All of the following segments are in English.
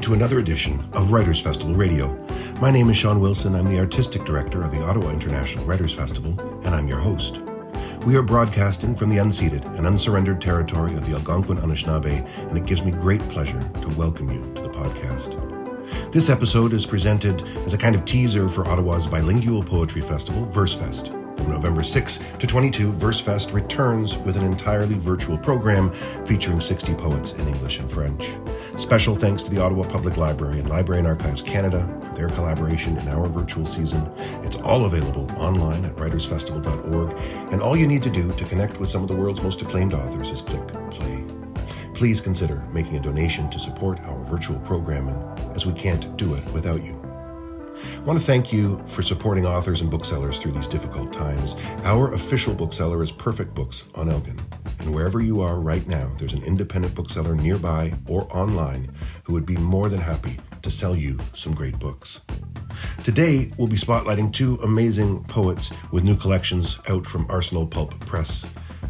Welcome to another edition of Writers Festival Radio. My name is Sean Wilson. I'm the artistic director of the Ottawa International Writers Festival, and I'm your host. We are broadcasting from the unceded and unsurrendered territory of the Algonquin Anishinaabe, and it gives me great pleasure to welcome you to the podcast. This episode is presented as a kind of teaser for Ottawa's bilingual poetry festival, VerseFest. From November 6 to 22, VerseFest returns with an entirely virtual program featuring 60 poets in English and French. Special thanks to the Ottawa Public Library and Library and Archives Canada for their collaboration in our virtual season. It's all available online at writersfestival.org, and all you need to do to connect with some of the world's most acclaimed authors is click play. Please consider making a donation to support our virtual programming, as we can't do it without you. I want to thank you for supporting authors and booksellers through these difficult times. Our official bookseller is Perfect Books on Elgin. And wherever you are right now, there's an independent bookseller nearby or online who would be more than happy to sell you some great books. Today, we'll be spotlighting two amazing poets with new collections out from Arsenal Pulp Press.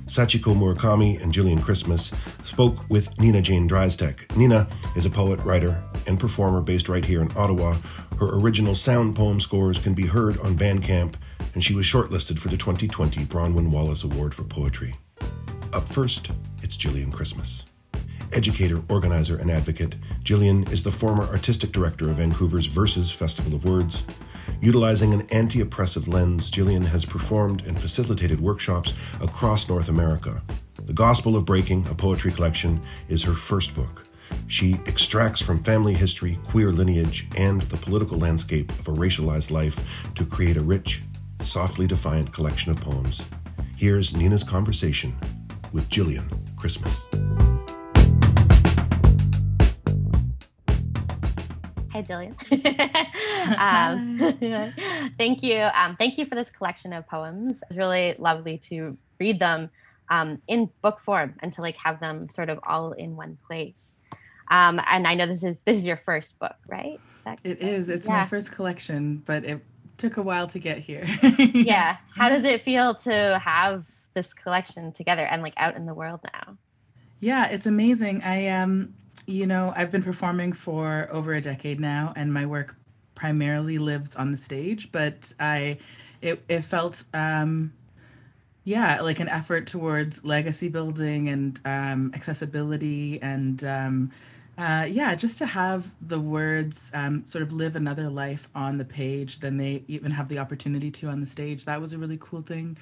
Sachiko Murakami and Jillian Christmas spoke with Nina Jane Drystek. Nina is a poet, writer, and performer based right here in Ottawa. Her original sound poem scores can be heard on Bandcamp, and she was shortlisted for the 2020 Bronwyn Wallace Award for Poetry. Up first, it's Jillian Christmas. Educator, organizer, and advocate, Jillian is the former artistic director of Vancouver's Verses Festival of Words. Utilizing an anti oppressive lens, Jillian has performed and facilitated workshops across North America. The Gospel of Breaking, a poetry collection, is her first book. She extracts from family history, queer lineage, and the political landscape of a racialized life to create a rich, softly defiant collection of poems. Here's Nina's conversation with Jillian Christmas. Hi, Jillian. um, thank you. Um, thank you for this collection of poems. It's really lovely to read them um, in book form and to like have them sort of all in one place. Um, and I know this is this is your first book, right? Is it is. It's yeah. my first collection, but it took a while to get here. yeah. How does it feel to have this collection together and like out in the world now? Yeah, it's amazing. I um, you know, I've been performing for over a decade now, and my work primarily lives on the stage. But I, it it felt um, yeah, like an effort towards legacy building and um, accessibility and um, uh, yeah, just to have the words um, sort of live another life on the page than they even have the opportunity to on the stage. That was a really cool thing.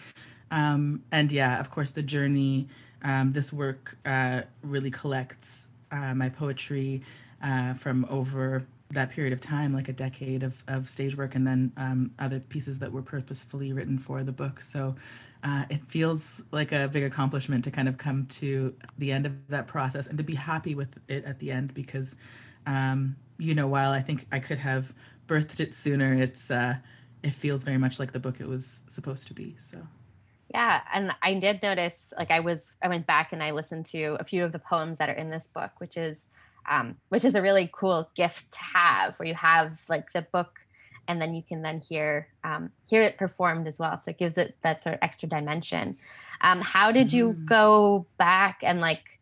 Um, and yeah, of course, the journey. Um, this work uh, really collects uh, my poetry uh, from over that period of time, like a decade of, of stage work, and then um, other pieces that were purposefully written for the book. So uh, it feels like a big accomplishment to kind of come to the end of that process and to be happy with it at the end because, um, you know, while I think I could have birthed it sooner, it's uh, it feels very much like the book it was supposed to be. So. Yeah, and I did notice, like I was, I went back and I listened to a few of the poems that are in this book, which is, um, which is a really cool gift to have, where you have like the book, and then you can then hear um, hear it performed as well. So it gives it that sort of extra dimension. Um, how did you mm. go back and like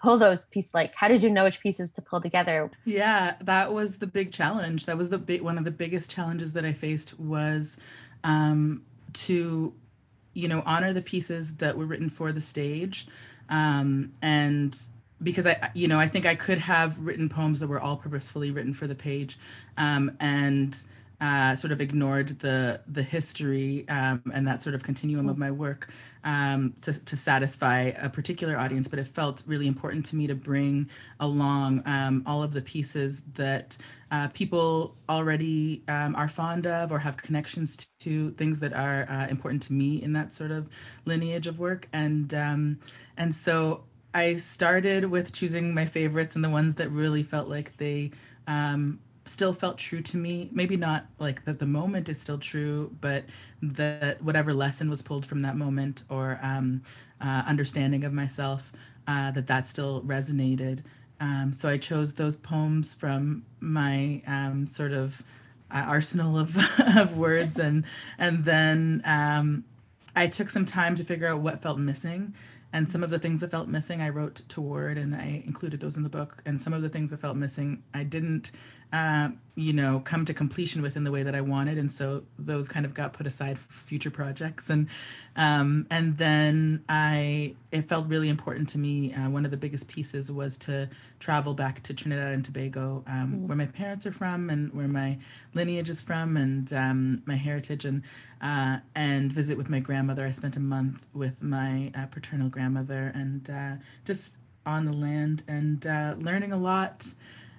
pull those pieces? Like, how did you know which pieces to pull together? Yeah, that was the big challenge. That was the big one of the biggest challenges that I faced was um, to you know honor the pieces that were written for the stage. Um, and because I, you know, I think I could have written poems that were all purposefully written for the page, um, and uh, sort of ignored the the history um, and that sort of continuum of my work um, to, to satisfy a particular audience. But it felt really important to me to bring along um, all of the pieces that uh, people already um, are fond of or have connections to, things that are uh, important to me in that sort of lineage of work. And um, and so I started with choosing my favorites and the ones that really felt like they um, still felt true to me. Maybe not like that the moment is still true but that whatever lesson was pulled from that moment or um, uh, understanding of myself uh, that that still resonated. Um, so i chose those poems from my um, sort of uh, arsenal of, of words and and then um, i took some time to figure out what felt missing. And some of the things that felt missing i wrote toward and i included those in the book. And some of the things that felt missing i didn't uh, you know, come to completion within the way that I wanted, and so those kind of got put aside for future projects. And um, and then I, it felt really important to me. Uh, one of the biggest pieces was to travel back to Trinidad and Tobago, um, mm. where my parents are from, and where my lineage is from, and um, my heritage, and uh, and visit with my grandmother. I spent a month with my uh, paternal grandmother, and uh, just on the land and uh, learning a lot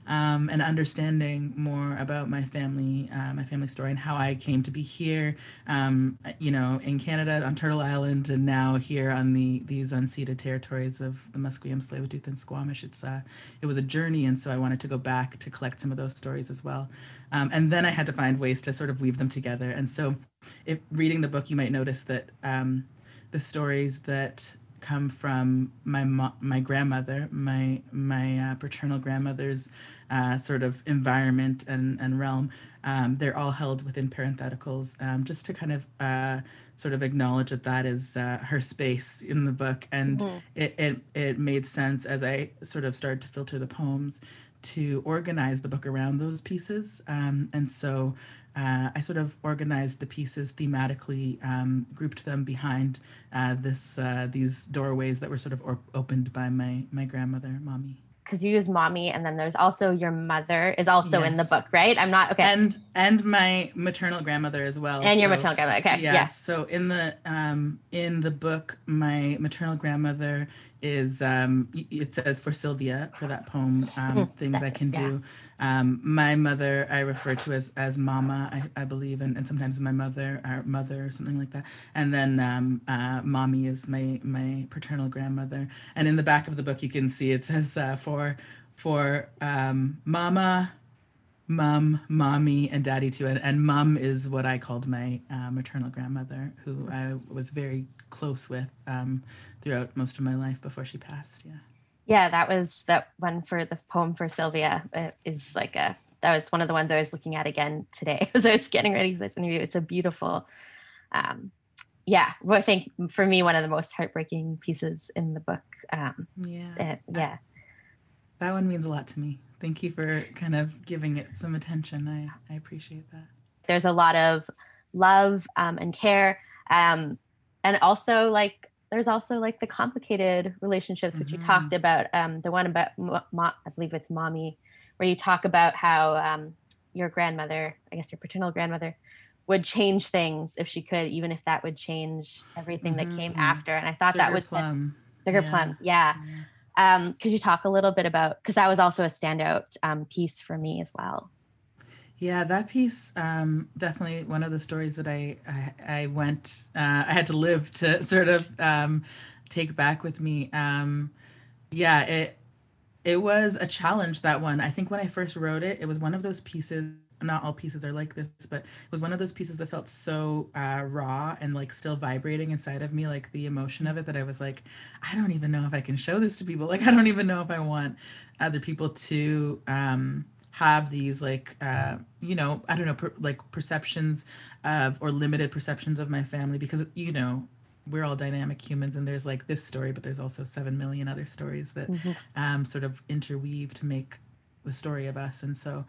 um, and understanding more about my family, uh, my family story, and how I came to be here, um, you know, in Canada on Turtle Island, and now here on the these unceded territories of the Musqueam, Tsleil-Waututh, and Squamish. It's uh, it was a journey, and so I wanted to go back to collect some of those stories as well. Um, and then I had to find ways to sort of weave them together. And so, if reading the book, you might notice that um, the stories that come from my mo- my grandmother, my my uh, paternal grandmother's uh, sort of environment and and realm. Um, they're all held within parentheticals, um, just to kind of uh, sort of acknowledge that that is uh, her space in the book, and mm-hmm. it, it it made sense as I sort of started to filter the poems to organize the book around those pieces, um, and so uh, I sort of organized the pieces thematically, um, grouped them behind uh, this uh, these doorways that were sort of or- opened by my my grandmother, mommy. Because you use mommy, and then there's also your mother is also yes. in the book, right? I'm not okay. And and my maternal grandmother as well. And so, your maternal grandmother, okay. Yes. Yeah. So in the um in the book, my maternal grandmother is um it says for Sylvia for that poem, um, things I can yeah. Um, my mother, I refer to as as Mama, I, I believe, and, and sometimes my mother, our mother, or something like that. And then um, uh, Mommy is my my paternal grandmother. And in the back of the book, you can see it says uh, for for um, Mama, Mom, Mommy, and Daddy too. And, and Mom is what I called my uh, maternal grandmother, who I was very close with um, throughout most of my life before she passed. Yeah yeah that was that one for the poem for sylvia. It is like a that was one of the ones i was looking at again today as i was getting ready for this interview it's a beautiful um yeah well, i think for me one of the most heartbreaking pieces in the book um yeah it, yeah. that one means a lot to me. Thank you for kind of giving it some attention. I i appreciate that. There's a lot of love um, and care um and also like there's also like the complicated relationships which mm-hmm. you talked about um, the one about mo- i believe it's mommy where you talk about how um, your grandmother i guess your paternal grandmother would change things if she could even if that would change everything mm-hmm. that came mm-hmm. after and i thought sugar that was plum. sugar yeah. plum yeah, yeah. um could you talk a little bit about because that was also a standout um, piece for me as well yeah, that piece um, definitely one of the stories that I I, I went uh, I had to live to sort of um, take back with me. Um, yeah, it it was a challenge that one. I think when I first wrote it, it was one of those pieces. Not all pieces are like this, but it was one of those pieces that felt so uh, raw and like still vibrating inside of me, like the emotion of it. That I was like, I don't even know if I can show this to people. Like, I don't even know if I want other people to um, have these like uh, you know i don't know per, like perceptions of or limited perceptions of my family because you know we're all dynamic humans and there's like this story but there's also 7 million other stories that mm-hmm. um, sort of interweave to make the story of us and so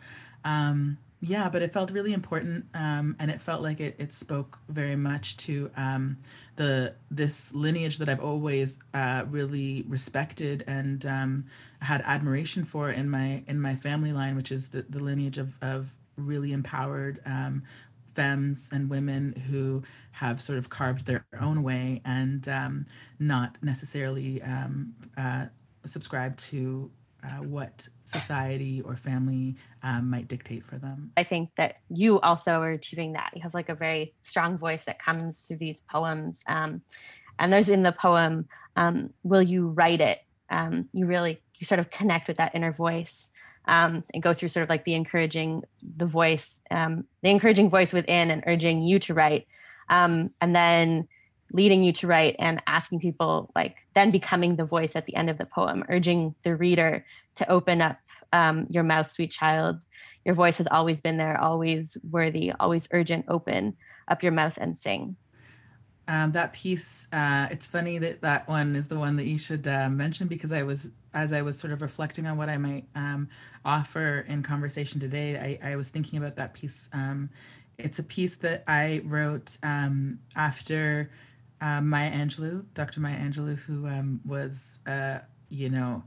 um, yeah but it felt really important um, and it felt like it, it spoke very much to um, the this lineage that i've always uh, really respected and um, had admiration for in my in my family line which is the, the lineage of, of really empowered um, femmes and women who have sort of carved their own way and um, not necessarily um, uh, to uh, what society or family um, might dictate for them. I think that you also are achieving that. You have like a very strong voice that comes through these poems. Um, and there's in the poem, um, Will You Write It? Um, you really, you sort of connect with that inner voice um, and go through sort of like the encouraging, the voice, um, the encouraging voice within and urging you to write. and then leading you to write and asking people like then becoming the voice at the end of the poem urging the reader to open up um, your mouth sweet child your voice has always been there always worthy always urgent open up your mouth and sing Um, that piece, uh, it's funny that that one is the one that you should uh, mention because I was, as I was sort of reflecting on what I might um, offer in conversation today, I, I, was thinking about that piece. Um, it's a piece that I wrote um, after uh, Maya Angelou, Dr. Maya Angelou, who um, was, uh, you know,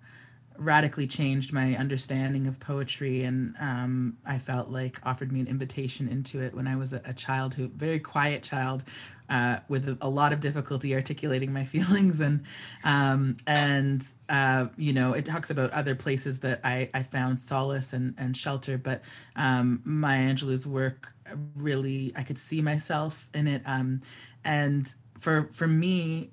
radically changed my understanding of poetry. And um, i felt like offered me an invitation into it when i was a, a child who very quiet child uh, with a, a, lot of difficulty articulating my feelings. And um, and uh, you know it talks about other places that i, I found solace and, and shelter. But um, maya angelou's work really i could see myself in it. Um, and for for me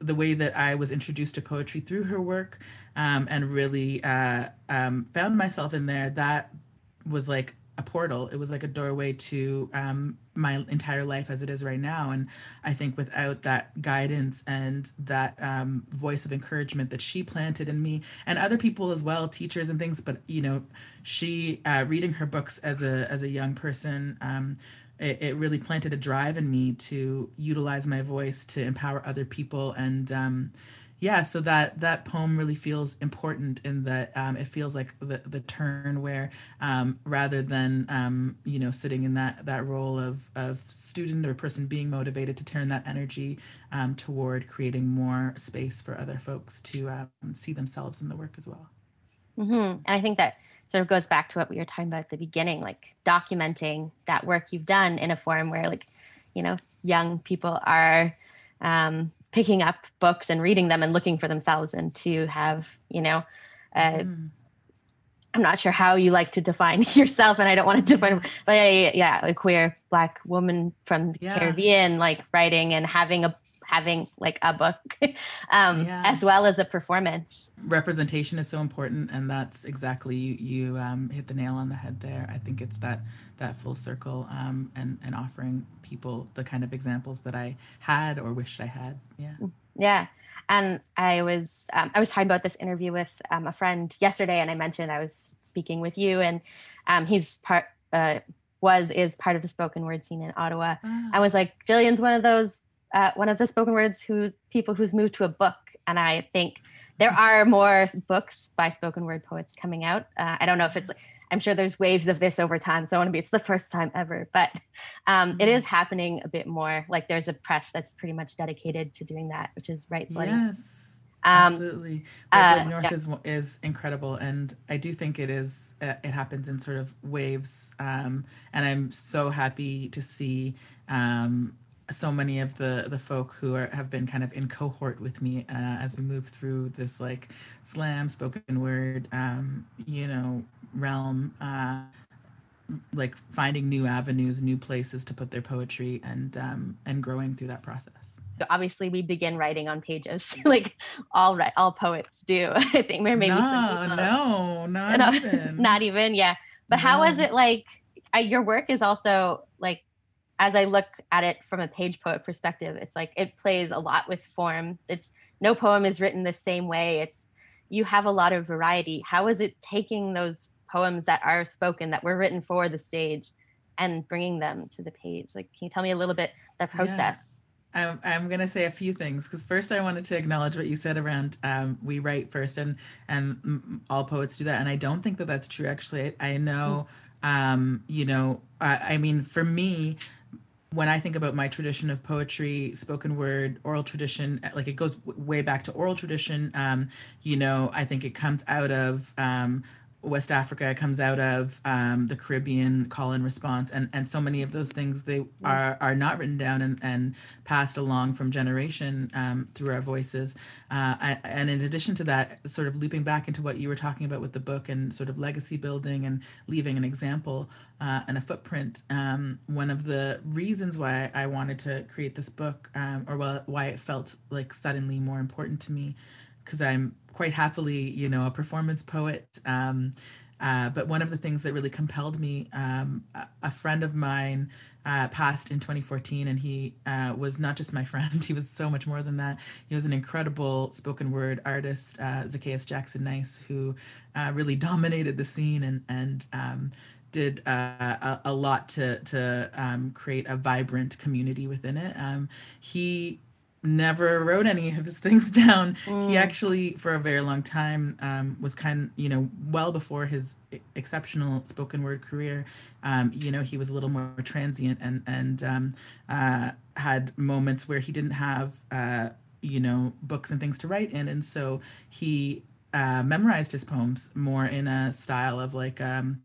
the way that I was introduced to poetry through her work um, and really uh, um, found myself in there, that was like a portal. It was like a doorway to um, my entire life as it is right now. And I think without that guidance and that um, voice of encouragement that she planted in me and other people as well, teachers and things, but you know, she uh, reading her books as a as a young person um, it, it, really planted a drive in me to utilize my voice to empower other people and um, yeah so that that poem really feels important in that um, it feels like the, the turn where um, rather than um, you know sitting in that that role of of student or person being motivated to turn that energy um, toward creating more space for other folks to um, see themselves in the work as well mm-hmm. and i think that sort of goes back to what we were talking about at the beginning, like documenting that work you've done in a form where, like, you know, young people are um, picking up books and reading them and looking for themselves, and to have, you know, uh, mm. I'm not sure how you like to define yourself, and I don't want to define, but I, yeah, a queer Black woman from the yeah. Caribbean, like writing and having a having like a book um, yeah. as well as a performance representation is so important and that's exactly you, you um, hit the nail on the head there i think it's that that full circle um, and and offering people the kind of examples that i had or wished i had yeah mm, yeah and i was um, i was talking about this interview with um, a friend yesterday and i mentioned i was speaking with you and um, he's part uh, was is part of the spoken word scene in Ottawa. Ah. I was like, Jillian's one of those uh, one of the spoken words who people who's moved to a book, and I think there are more books by spoken word poets coming out. Uh, I don't know if it's. I'm sure there's waves of this over time, so I want to be. It's the first time ever, but um, it is mm-hmm. happening a bit more. Like there's a press that's pretty much dedicated to doing that, which is Write. Bloody. Yes. Um, Absolutely. Uh, North yeah. is is incredible, and I do think it is. Uh, it happens in sort of waves, um, and I'm so happy to see um, so many of the the folk who are have been kind of in cohort with me uh, as we move through this like slam spoken word um, you know realm uh, like finding new avenues new places to put their poetry and um, and growing through that process. Obviously we begin writing on pages like all right all poets do i think we're maybe no no not even not even. yeah. But no. how was it like your work is also like as I look at it from a page poet perspective, it's like it plays a lot with form. It's no poem is written the same way. It's you have a lot of variety. How is it taking those poems that are spoken that were written for the stage and bringing them to the page? Like, can you tell me a little bit the process? Yeah. I'm, I'm going to say a few things because first I wanted to acknowledge what you said around um, we write first and and all poets do that and I don't think that that's true actually I, I know um, you know I, I mean for me when I think about my tradition of poetry, spoken word, oral tradition, like it goes way back to oral tradition. Um, you know, I think it comes out of um, West Africa comes out of um, the Caribbean call and response, and and so many of those things they are are not written down and, and passed along from generation um, through our voices. Uh, and in addition to that, sort of looping back into what you were talking about with the book and sort of legacy building and leaving an example uh, and a footprint. Um, one of the reasons why I wanted to create this book, um, or why it felt like suddenly more important to me, because I'm quite happily, you know, a performance poet. Um, uh, but one of the things that really compelled me, um, a, friend of mine uh, passed in 2014, and he uh, was not just my friend, he was so much more than that. He was an incredible spoken word artist, uh, Zacchaeus Jackson Nice, who uh, really dominated the scene and, and um, did uh, a, a, lot to to um, create a vibrant community within it. Um, he never wrote any of his things down. Mm. He actually, for a very long time, um, was kind of, you know, well before his exceptional spoken word career, um, you know, he was a little more transient and, and um, uh, had moments where he didn't have, uh, you know, books and things to write in. And so he uh, memorized his poems more in a style of like, um,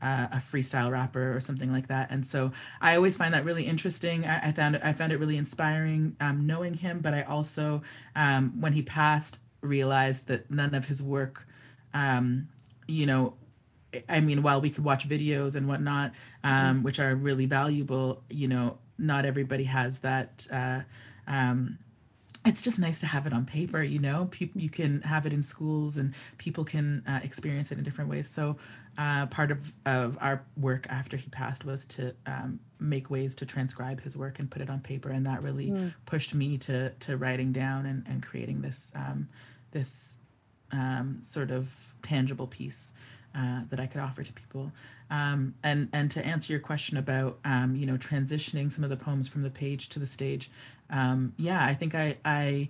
uh, a freestyle rapper or something like that. And so I always find that really interesting. I, I found it I found it really inspiring um, knowing him, but I also um, when he passed realized that none of his work, um, you know, I mean, while we could watch videos and whatnot, um, mm-hmm. which are really valuable, you know, not everybody has that. Uh, um, it's just nice to have it on paper you know people you can have it in schools and people can uh, experience it in different ways so uh, part of, of our work after he passed was to um, make ways to transcribe his work and put it on paper and that really mm. pushed me to to writing down and, and creating this um, this um, sort of tangible piece uh, that I could offer to people. Um, and and to answer your question about um, you know transitioning some of the poems from the page to the stage, um, yeah, I think I I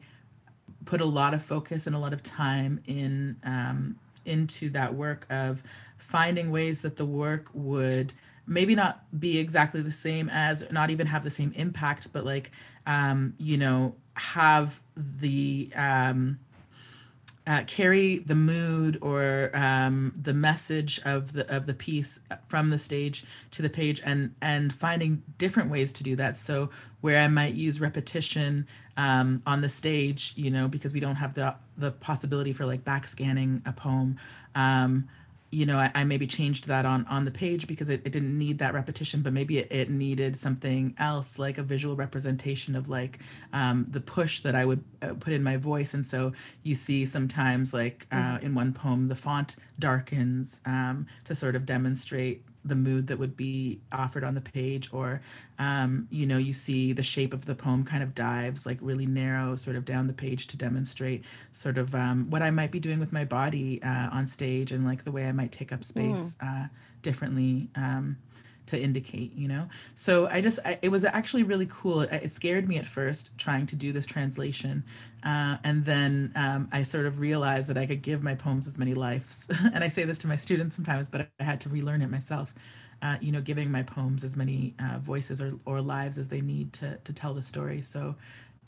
put a lot of focus and a lot of time in um, into that work of finding ways that the work would maybe not be exactly the same as not even have the same impact but like um, you know have the um, uh, carry the mood or um, the message of the of the piece from the stage to the page and and finding different ways to do that. So where i might use repetition um, on the stage you know because we don't have the the possibility for like back scanning a poem um, you know, I, I, maybe changed that on on the page because it, it didn't need that repetition, but maybe it, it needed something else, like a visual representation of like um, the push that I would uh, put in my voice. And so you see sometimes, like uh, mm-hmm. in one poem, the font darkens um, to sort of demonstrate the mood that would be offered on the page or um, you know you see the shape of the poem kind of dives like really narrow sort of down the page to demonstrate sort of um, what i might be doing with my body uh, on stage and like the way i might take up space mm. uh, differently um, to indicate you know? So i just I, it was actually really cool. It, it, scared me at first trying to do this translation uh, and then um, i sort of realized that i could give my poems as many lives. And i say this to my students sometimes but i had to relearn it myself. Uh, you know giving my poems as many uh, voices or, or lives as they need to, to tell the story. So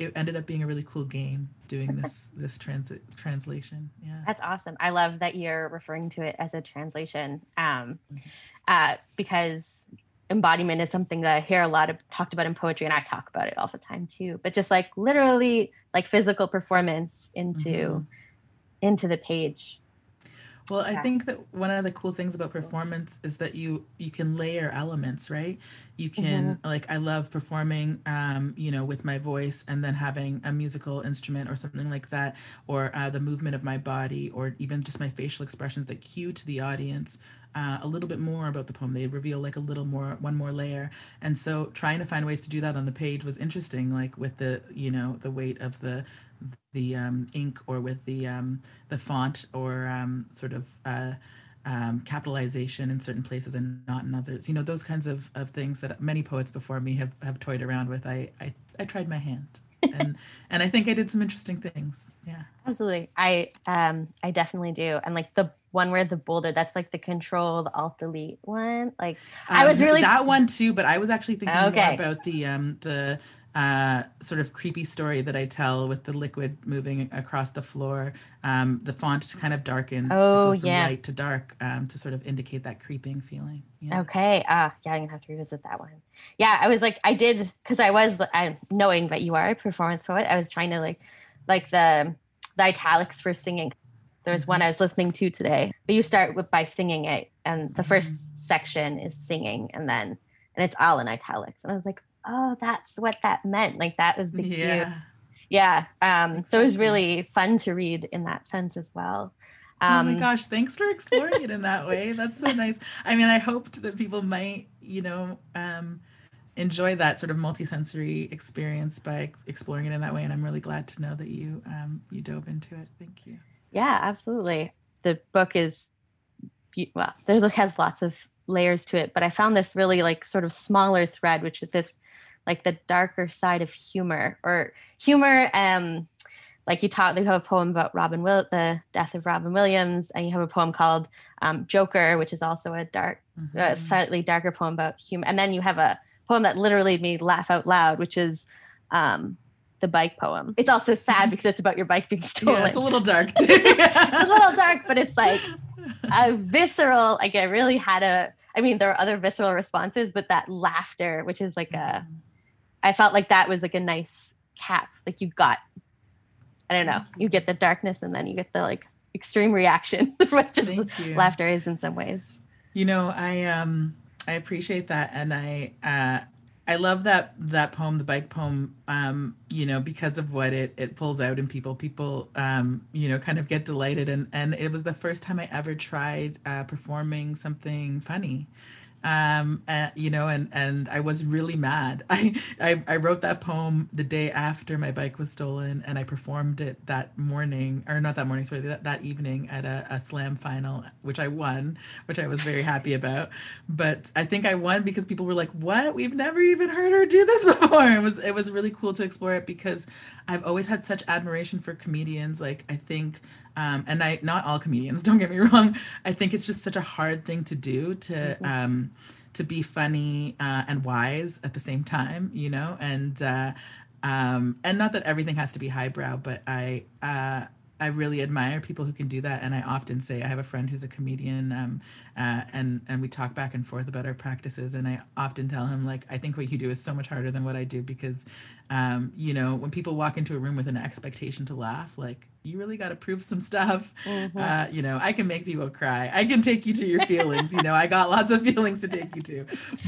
it ended up being a really cool game doing this this transit translation. Yeah. That's awesome. I love that you're referring to it as a translation um, mm-hmm. uh, because embodiment is something that I hear a lot of talked about in poetry, and I talk about it all the time too. But just like literally, like physical performance into mm-hmm. into the page. Well, I think that one of the cool things about performance is that you you can layer elements, right? You can mm-hmm. like I love performing, um, you know, with my voice, and then having a musical instrument or something like that, or uh, the movement of my body, or even just my facial expressions that cue to the audience uh, a little bit more about the poem. They reveal like a little more, one more layer. And so trying to find ways to do that on the page was interesting, like with the, you know, the weight of the the um, ink or with the um, the font or um, sort of uh, um, capitalization in certain places and not in others. You know, those kinds of, of things that many poets before me have, have toyed around with. I, I, I tried my hand. and and I think I did some interesting things. Yeah. Absolutely. I um I definitely do. And like the one where the boulder that's like the control the alt delete one like um, i was really that one too but i was actually thinking okay. more about the um the uh, sort of creepy story that I tell with the liquid moving across the floor. Um, the font kind of darkens. Oh, yeah. light to dark um, to sort of indicate that creeping feeling. Yeah. Okay. Ah, yeah, I'm gonna have to revisit that one. Yeah, I was like, I did because I was I, knowing that you are a performance poet. I was trying to like, like the the italics for singing there's one mm-hmm. I was listening to today, but you start with by singing it, and the 1st mm-hmm. section is singing, and then and it's all in italics. And I was like, oh, that's what that meant. Like that was the yeah. cue. Yeah. Um, so it was really fun to read in that sense as well. Um, oh my um, gosh, thanks for exploring it in that way. That's so nice. I mean, I hoped that people might, you know, um, enjoy that sort of multisensory experience by ex- exploring it in that way. And I'm really glad to know that you um, you dove into it. Thank you. Yeah, absolutely. The book is well, there has lots of layers to it, but I found this really like sort of smaller thread, which is this like the darker side of humor or humor. Um, like you talk, you have a poem about Robin Will, the death of Robin Williams, and you have a poem called um, Joker, which is also a dark, mm-hmm. uh, slightly darker poem about humor. And then you have a poem that literally made me laugh out loud, which is um, the bike poem. It's also sad because it's about your bike being stolen. Yeah, it's a little dark too. it's a little dark, but it's like a visceral. Like I really had a. I mean, there are other visceral responses, but that laughter, which is like a, mm-hmm. I felt like that was like a nice cap. Like you've got, I don't know, you get the darkness and then you get the like extreme reaction, which is laughter is in some ways. You know, I um I appreciate that, and I uh I love that that poem, the bike poem, um, you know, because of what it it pulls out in people. People, um, you know, kind of get delighted, and and it was the first time I ever tried uh, performing something funny um uh, you know and and i was really mad. I, I i wrote that poem the day after my bike was stolen and i performed it that morning or not that morning sorry that, that evening at a, a slam final which i won which i was very happy about. But i think i won because people were like what? We've never even heard her do this before. It was it was really cool to explore it because i've always had such admiration for comedians. Like i think um, and I not all comedians, don't get me wrong. I think it's just such a hard thing to do to mm-hmm. um, to be funny uh, and wise at the same time, you know. And uh, um, and not that everything has to be highbrow, but I uh, I really admire people who can do that. And I often say I have a friend who's a comedian, um, uh, and and we talk back and forth about our practices. And I often tell him like I think what you do is so much harder than what I do because, um, you know, when people walk into a room with an expectation to laugh, like you really got to prove some stuff. Mm-hmm. Uh, you know, I can make people cry. I can take you to your feelings. you know, I got lots of feelings to take you to,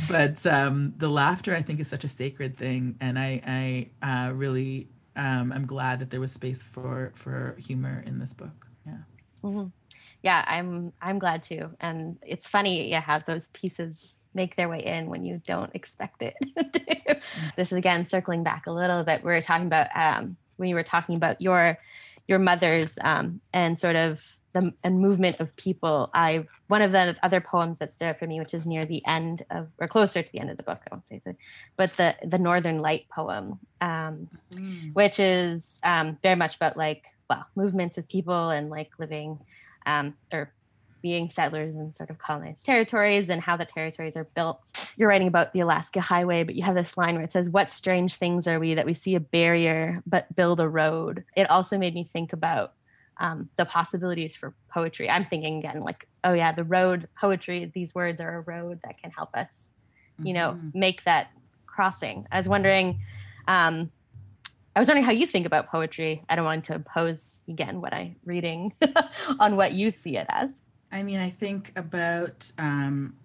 but um, the laughter I think is such a sacred thing, and I I uh, really um, I'm glad that there was space for for humor in this book. Yeah. Mm-hmm. Yeah, I'm I'm glad too. And it's funny, yeah, how those pieces make their way in when you don't expect it. Mm. this is again circling back a little bit. We were talking about um, when you were talking about your your mother's um, and sort of the and movement of people. I one of the other poems that stood out for me, which is near the end of or closer to the end of the book, I won't say so, but the the Northern Light poem, um, mm. which is um, very much about like well movements of people and like living um, or being settlers in sort of colonized territories and how the territories are built. You're writing about the Alaska Highway, but you have this line where it says, What strange things are we that we see a barrier but build a road? It also made me think about um, the possibilities for poetry. I'm thinking again, like, oh yeah, the road poetry, these words are a road that can help us, you know, mm-hmm. make that crossing. I was wondering, um, I was wondering how you think about poetry. I don't want to impose again what I'm reading on what you see it as. I mean, I think about, um,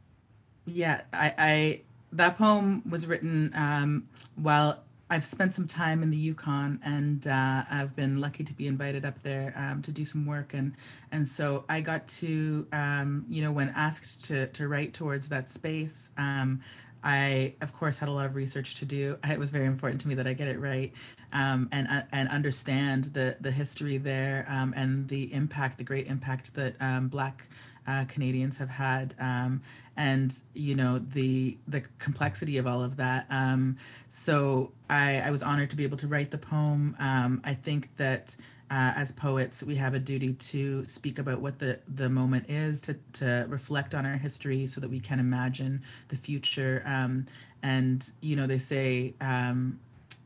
yeah, I, I that poem was written um, while I've spent some time in the Yukon, and uh, I've been lucky to be invited up there um, to do some work, and and so I got to, um, you know, when asked to to write towards that space, um, I of course had a lot of research to do. It was very important to me that I get it right, um, and uh, and understand the the history there um, and the impact, the great impact that um, Black uh, Canadians have had, um, and you know the the complexity of all of that. Um, so I, I was honored to be able to write the poem. Um, I think that uh, as poets, we have a duty to speak about what the the moment is, to to reflect on our history, so that we can imagine the future. Um, and you know, they say, um,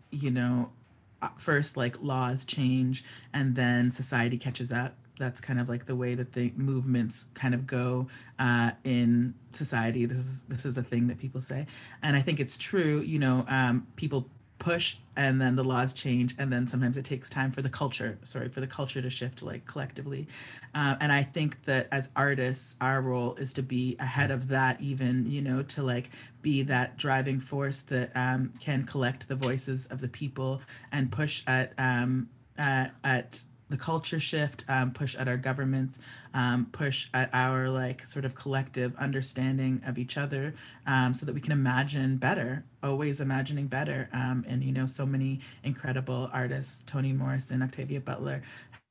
you know, uh, first like laws change, and then society catches up that's kind of like the way that the movements kind of go uh, in society. This is this is a thing that people say, and I think it's true. You know, um, people push and then the laws change and then sometimes it takes time for the culture sorry for the culture to shift like collectively. Uh, and i think that as artists our role is to be ahead of that even you know to like be that driving force that um, can collect the voices of the people and push at um, uh, at the culture shift, um, push at our governments, um, push at our like sort of collective understanding of each other, um, so that we can imagine better, always imagining better. Um, and you know, so many incredible artists, Toni Morrison, Octavia Butler,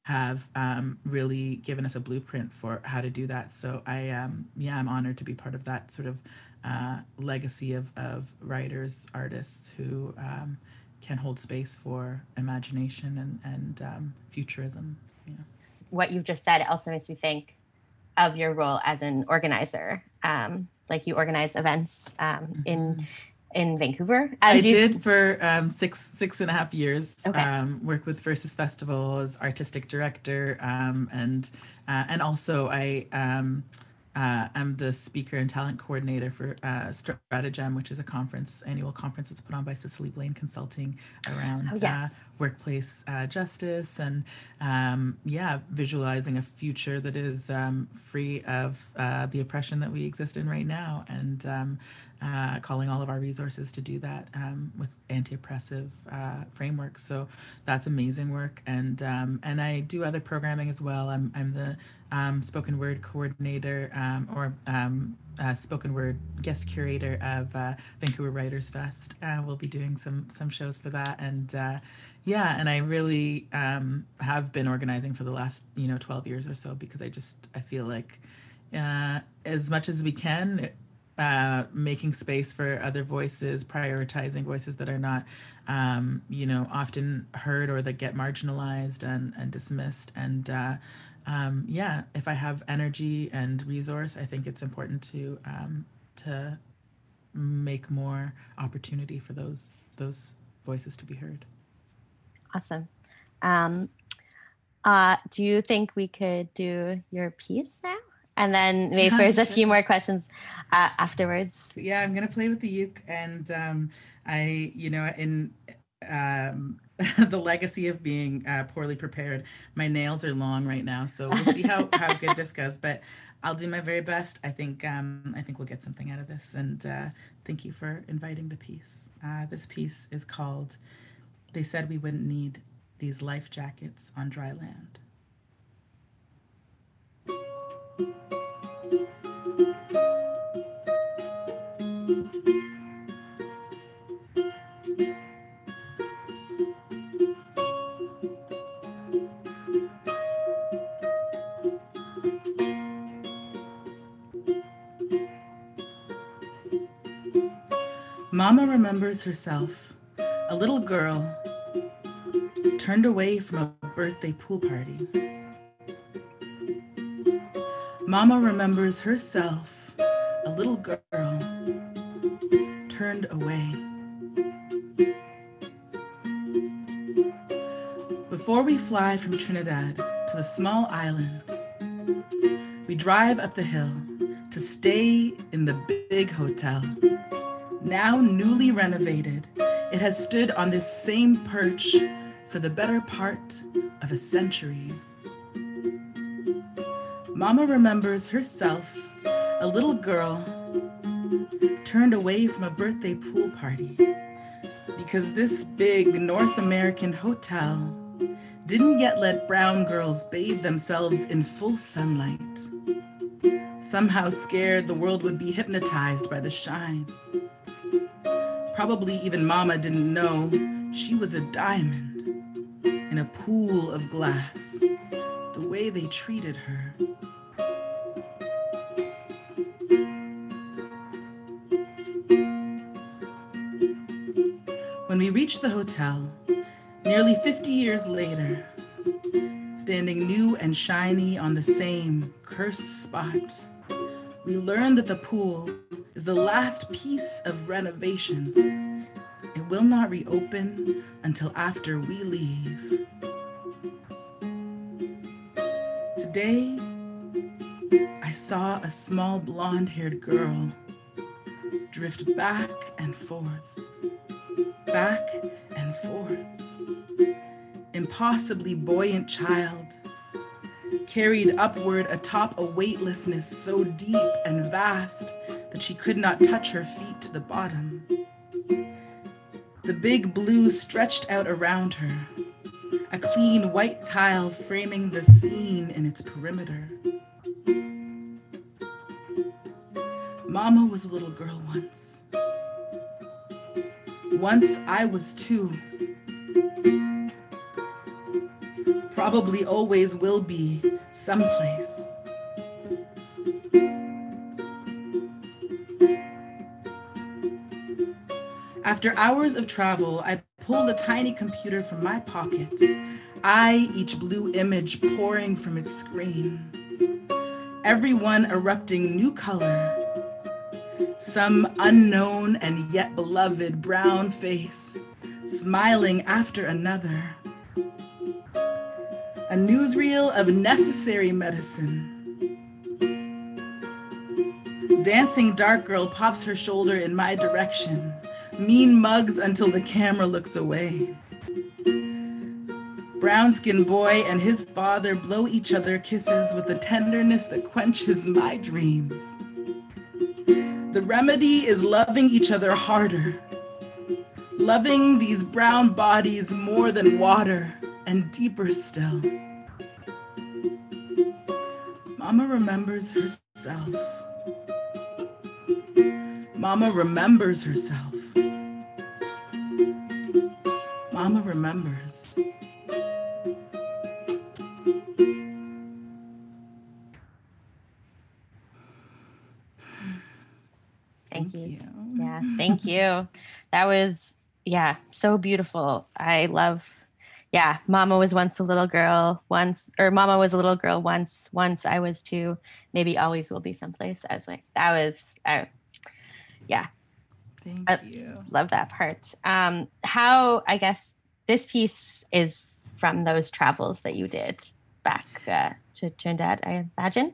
have um, really given us a blueprint for how to do that. So I, um, yeah, I'm honored to be part of that sort of uh, legacy of, of writers, artists who can hold space for imagination and, and um, futurism. Yeah. What you've just said also makes me think of your role as an organizer. Um, like you organize events um, in mm-hmm in Vancouver? I you... did for um, six six and a half years. Okay. Um, work with Verses Festival as artistic director, um, and uh, and also I um, uh, I'm the speaker and talent coordinator for uh, Stratagem, which is a conference, annual conference that's put on by Cicely Blain Consulting around oh, yes. uh, workplace uh, justice and, um, yeah, visualizing a future that is um, free of uh, the oppression that we exist in right now. And um, uh, calling all of our resources to do that um, with anti-oppressive uh, frameworks. So that's amazing work, and um, and I do other programming as well. I'm I'm the um, spoken word coordinator um, or um, uh, spoken word guest curator of uh, Vancouver Writers Fest. Uh, we'll be doing some some shows for that, and uh, yeah, and I really um, have been organizing for the last you know 12 years or so because I just I feel like as much as we can uh, making space for other voices, prioritizing voices that are not, um, you know, often heard or that get marginalized and, and dismissed. And uh, um, yeah, if I have energy and resource, I think it's important to um, to make more opportunity for those those voices to be heard. Awesome. Um, uh, do you think we could do your piece now? and then maybe there's a few more questions uh, afterwards. Yeah, I'm gonna play with the uke, and um, I, you know, in um, the legacy of being uh, poorly prepared, my nails are long right now, so we'll see how how good this goes. But I'll do my very best. I think um, I think we'll get something out of this, and uh, thank you for inviting the piece. Uh, this piece is called "They Said We Wouldn't Need These Life Jackets on Dry Land." Mama remembers herself, a little girl, turned away from a birthday pool party. Mama remembers herself, a little girl, turned away. Before we fly from Trinidad to the small island, we drive up the hill to stay in the big hotel. Now newly renovated, it has stood on this same perch for the better part of a century. Mama remembers herself, a little girl, turned away from a birthday pool party because this big North American hotel didn't yet let brown girls bathe themselves in full sunlight. Somehow scared the world would be hypnotized by the shine. Probably even Mama didn't know she was a diamond in a pool of glass, the way they treated her. The hotel, nearly 50 years later, standing new and shiny on the same cursed spot, we learned that the pool is the last piece of renovations. It will not reopen until after we leave. Today, I saw a small blonde haired girl drift back and forth back and forth. Impossibly buoyant child, carried upward atop a weightlessness so deep and vast that she could not touch her feet to the bottom. The big blue stretched out around her, a clean white tile framing the scene in its perimeter. Mama was a little girl once once I was too. probably always will be someplace. After hours of travel, I pull the tiny computer from my pocket, eye each blue image pouring from its screen. Everyone erupting new color, some unknown and yet beloved brown face, smiling after another. A newsreel of necessary medicine. Dancing dark girl pops her shoulder in my direction mean mugs until the camera looks away. Brown skinned boy and his father blow each other kisses with a tenderness that quenches my dreams. The remedy is loving each other harder, loving these brown bodies more than water and deeper still. Mama remembers herself. Mama remembers herself. Mama remembers. Thank, you. you. Yeah, thank you. That was yeah, so beautiful. I love yeah, mama was once a little girl once or mama was a little girl once once I was two, maybe always will be someplace. I was like that was I yeah. Thank I you. Love that part. Um how I guess this piece is from those travels that you did back uh, to Trinidad, I imagine.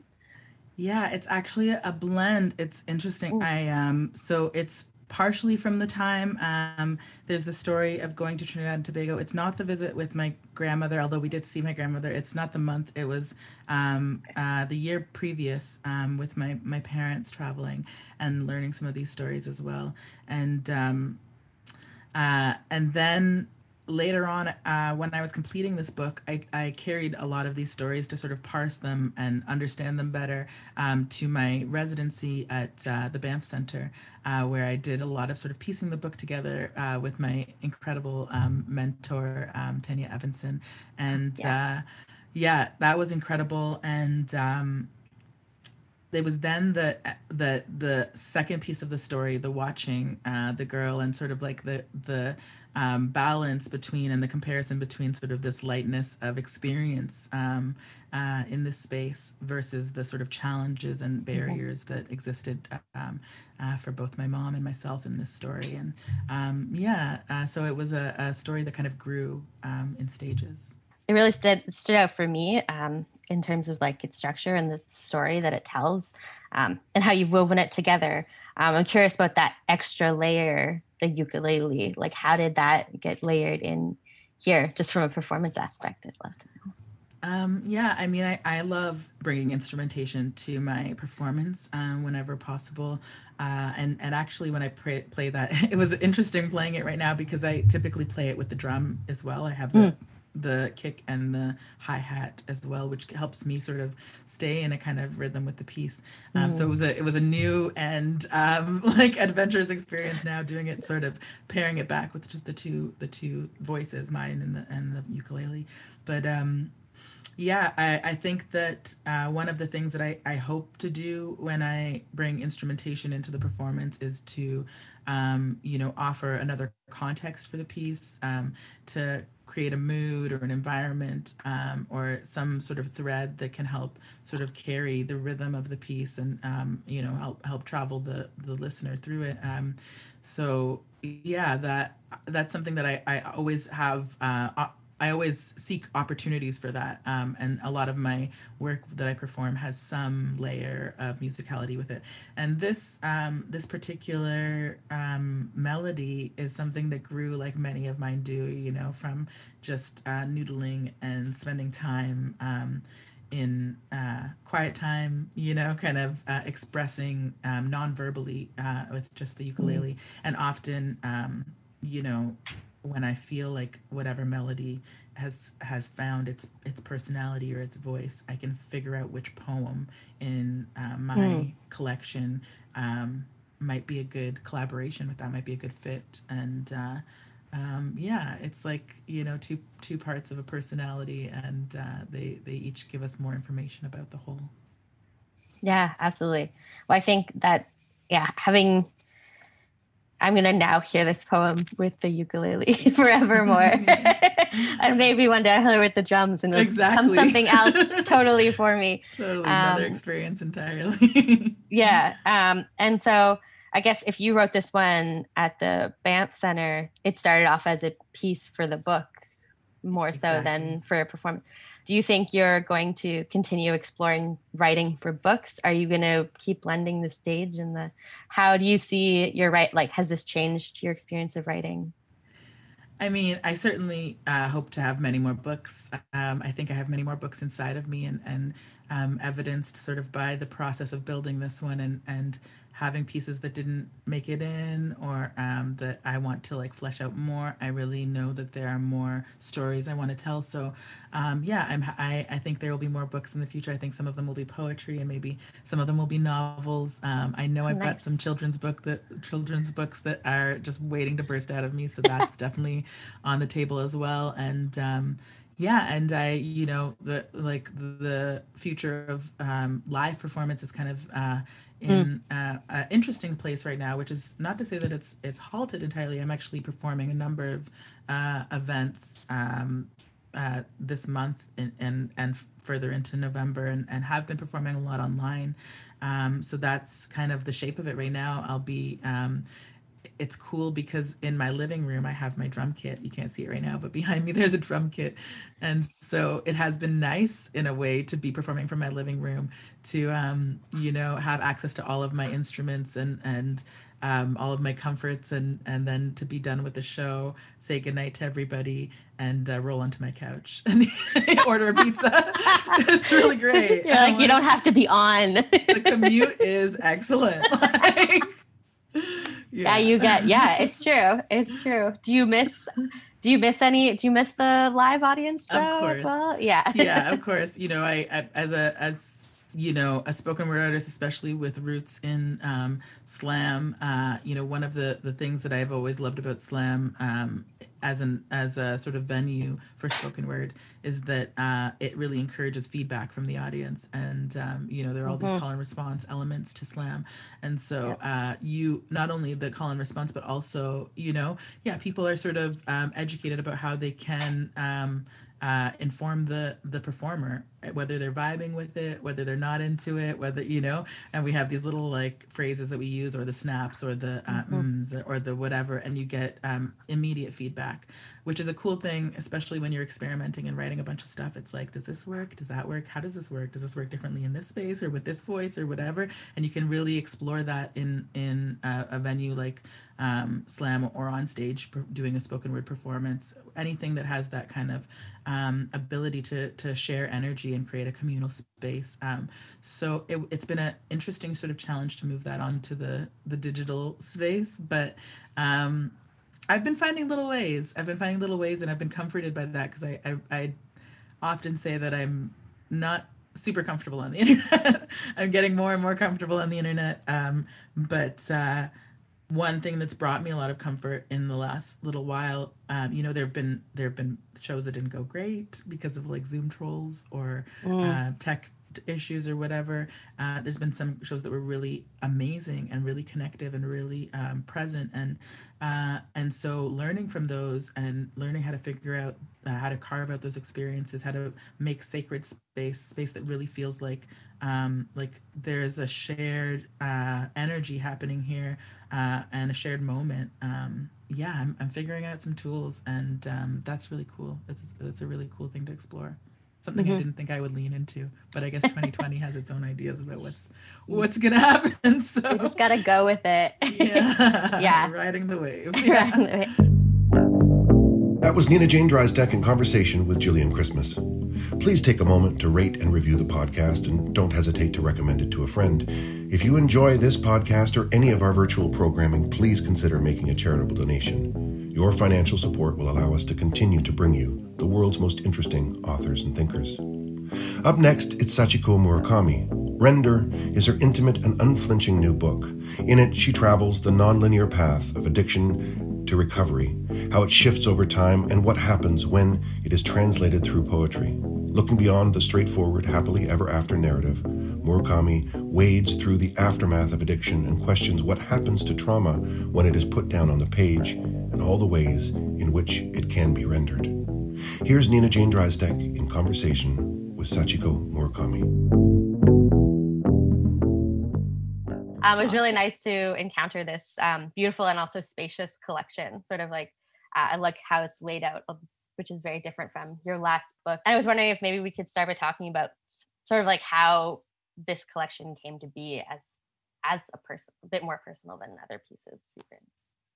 Yeah, it's actually a blend. It's interesting. Ooh. I um so it's partially from the time. Um, there's the story of going to Trinidad and Tobago. It's not the visit with my grandmother, although we did see my grandmother. It's not the month. It was um, uh, the year previous um, with my my parents traveling and learning some of these stories as well. And um, uh, and then later on, uh, when I was completing this book, I, I, carried a lot of these stories to sort of parse them and understand them better um, to my residency at uh, the Banff Center, uh, where I did a lot of sort of piecing the book together uh, with my incredible um, mentor, um, Tanya Evanson. And yeah. Uh, yeah. that was incredible. And um, it was then the the the second piece of the story, the watching uh, the girl and sort of like the the um, balance between and the comparison between sort of this lightness of experience um, uh, in this space versus the sort of challenges and mm-hmm. barriers mm-hmm. that existed um, uh, for both my mom and myself in this story. And um, yeah, uh, so it was a, a, story that kind of grew um, in stages. It really stood stood out for me um, in terms of like its structure and the story that it tells, and how you've woven it together. I'm curious about that extra layer the ukulele like how did that get layered in here just from a performance aspect i'd love to know um, yeah, I mean, I, I love bringing instrumentation to my performance um, whenever possible. Uh, and, and actually, when I play, play that, it was interesting playing it right now because I typically play it with the drum as well. I have the mm the kick and the hi hat as well, which helps me sort of stay in a kind of rhythm with the piece. Um, mm. So it was a it was a new and um, like adventurous experience. Now doing it, sort of pairing it back with just the two the two voices, mine and the and the ukulele. But um, yeah, I, I think that uh, one of the things that I, I hope to do when I bring instrumentation into the performance is to, um, you know, offer another context for the piece, um, to create a mood or an environment um, or some sort of thread that can help sort of carry the rhythm of the piece and um, you know help help travel the the listener through it um, so yeah that that's something that i i always have uh, I always seek opportunities for that. Um, and a lot of my work that I perform has some layer of musicality with it. And this um, this particular um, melody is something that grew like many of mine do, you know, from just uh, noodling and spending time um, in uh, quiet time, you know, kind of uh, expressing um, non-verbally uh, with just the ukulele. Mm. And often, um, you know, when I feel like whatever melody has has found its its personality or its voice, I can figure out which poem in uh, my mm. collection um, might be a good collaboration with that, might be a good fit, and uh, um, yeah, it's like you know two two parts of a personality, and uh, they they each give us more information about the whole. Yeah, absolutely. Well, I think that yeah, having I'm gonna now hear this poem with the ukulele forevermore, and maybe one day I'll hear it with the drums and it'll exactly. become something else totally for me. Totally another um, experience entirely. yeah, um, and so I guess if you wrote this one at the Banff Center, it started off as a piece for the book more exactly. so than for a performance. Do you think you're going to continue exploring writing for books? Are you going to keep blending the stage and the how do you see your right like has this changed your experience of writing? I mean, I certainly uh, hope to have many more books. Um, I think I have many more books inside of me and, and um, evidenced sort of by the process of building this one and, and having pieces that didn't make it in or um, that I want to like flesh out more. I really know that there are more stories I want to tell. So um, yeah, I'm, I, I think there will be more books in the future. I think some of them will be poetry and maybe some of them will be novels. Um, I know I've nice. got some children's book that children's books that are just waiting to burst out of me. So that's definitely on the table as well. And um, yeah and i you know the like the future of um, live performance is kind of uh, in mm. uh, an interesting place right now which is not to say that it's it's halted entirely. I'm actually performing a number of uh, events um, uh, this month and, and and further into november and, and have been performing a lot online. Um, so that's kind of the shape of it right now. I'll be um, it's cool because in my living room I have my drum kit. You can't see it right now, but behind me there's a drum kit. And so it has been nice in a way to be performing from my living room to um, you know, have access to all of my instruments and and um, all of my comforts and and then to be done with the show, say goodnight to everybody and uh, roll onto my couch and order a pizza. it's really great. Yeah, like, you don't have to be on. the commute is excellent. Like, yeah. yeah you get yeah it's true it's true do you miss do you miss any do you miss the live audience though, of course well? yeah yeah of course you know I, I as a as you know a spoken word artist especially with roots in um, slam uh, you know one of the the things that i've always loved about slam um, as an as a sort of venue for spoken word is that uh, it really encourages feedback from the audience and um, you know there are all mm-hmm. these call and response elements to slam and so uh, you not only the call and response but also you know yeah people are sort of um, educated about how they can um, uh, inform the the performer whether they're vibing with it whether they're not into it whether you know and we have these little like phrases that we use or the snaps or the uh, mm-hmm. or the whatever and you get um, immediate feedback which is a cool thing especially when you're experimenting and writing a bunch of stuff. It's like does this work? Does that work? How does this work? Does this work differently in this space or with this voice or whatever? And you can really explore that in in a, a venue like um, slam or on stage doing a spoken word performance anything that has that kind of um, ability to to share energy and create a communal space. Um, so it, has been an interesting sort of challenge to move that onto the the digital space, but um, I've been finding little ways. I've been finding little ways, and I've been comforted by that because I, I I often say that I'm not super comfortable on the internet. I'm getting more and more comfortable on the internet, um, but. Uh, one thing that's brought me a lot of comfort in the last little while um, you know there have been there have been shows that didn't go great because of like zoom trolls or mm. uh, tech issues or whatever uh, there's been some shows that were really amazing and really connective and really um, present and uh, and so learning from those and learning how to figure out uh, how to carve out those experiences how to make sacred space space that really feels like um, like there's a shared uh, energy happening here uh, and a shared moment. Um, yeah, I'm, I'm figuring out some tools, and um, that's really cool. It's, it's a really cool thing to explore. Something mm-hmm. I didn't think I would lean into, but I guess 2020 has its own ideas about what's what's gonna happen. So you just gotta go with it. yeah, yeah, riding the wave. Yeah. Riding the wave. That was Nina Jane Drystek in conversation with Jillian Christmas. Please take a moment to rate and review the podcast and don't hesitate to recommend it to a friend. If you enjoy this podcast or any of our virtual programming, please consider making a charitable donation. Your financial support will allow us to continue to bring you the world's most interesting authors and thinkers. Up next, it's Sachiko Murakami. Render is her intimate and unflinching new book. In it, she travels the nonlinear path of addiction to recovery, how it shifts over time, and what happens when it is translated through poetry. Looking beyond the straightforward happily ever after narrative, Murakami wades through the aftermath of addiction and questions what happens to trauma when it is put down on the page and all the ways in which it can be rendered. Here's Nina Jane Drystek in conversation with Sachiko Murakami. Um, it was really nice to encounter this um, beautiful and also spacious collection. Sort of like uh, I like how it's laid out, um, which is very different from your last book. And I was wondering if maybe we could start by talking about sort of like how this collection came to be as as a person, a bit more personal than other pieces you've written.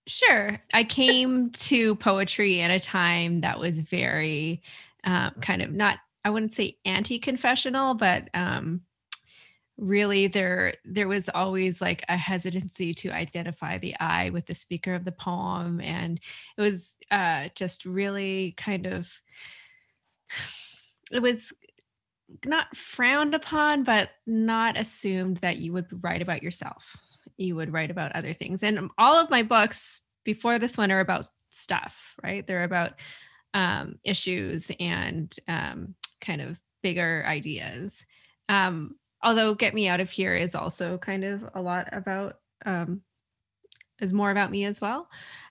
Sure. I came to poetry at a time that was very um, kind of not, I wouldn't say anti confessional, but um, really there there was always like a hesitancy to identify the i with the speaker of the poem and it was uh just really kind of it was not frowned upon but not assumed that you would write about yourself you would write about other things. And all of my books before this one are about stuff right? They're about um, issues and um, kind of bigger ideas. Um, although get me out of here is also kind of a lot about um is more about me as well.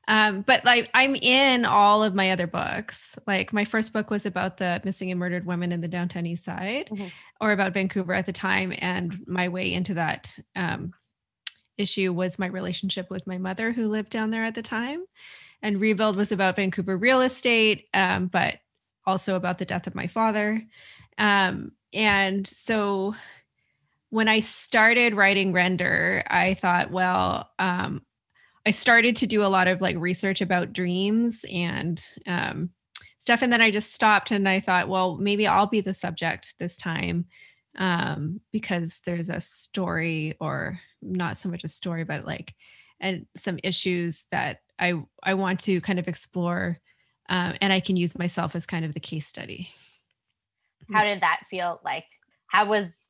Um but like i'm in all of my other books. Like my first book was about the missing and murdered women in the downtown east side mm-hmm. or about vancouver at the time and my way into that um issue was my relationship with my mother who lived down there at the time and rebuild was about vancouver real estate um, but also about the death of my father um, and so when I started writing Render, I thought, well, um, I started to do a lot of like research about dreams and um, stuff. And then I just stopped and I thought, well, maybe I'll be the subject this time um, because there's a story, or not so much a story, but like, and some issues that I I want to kind of explore, um, and I can use myself as kind of the case study. How did that feel like? How was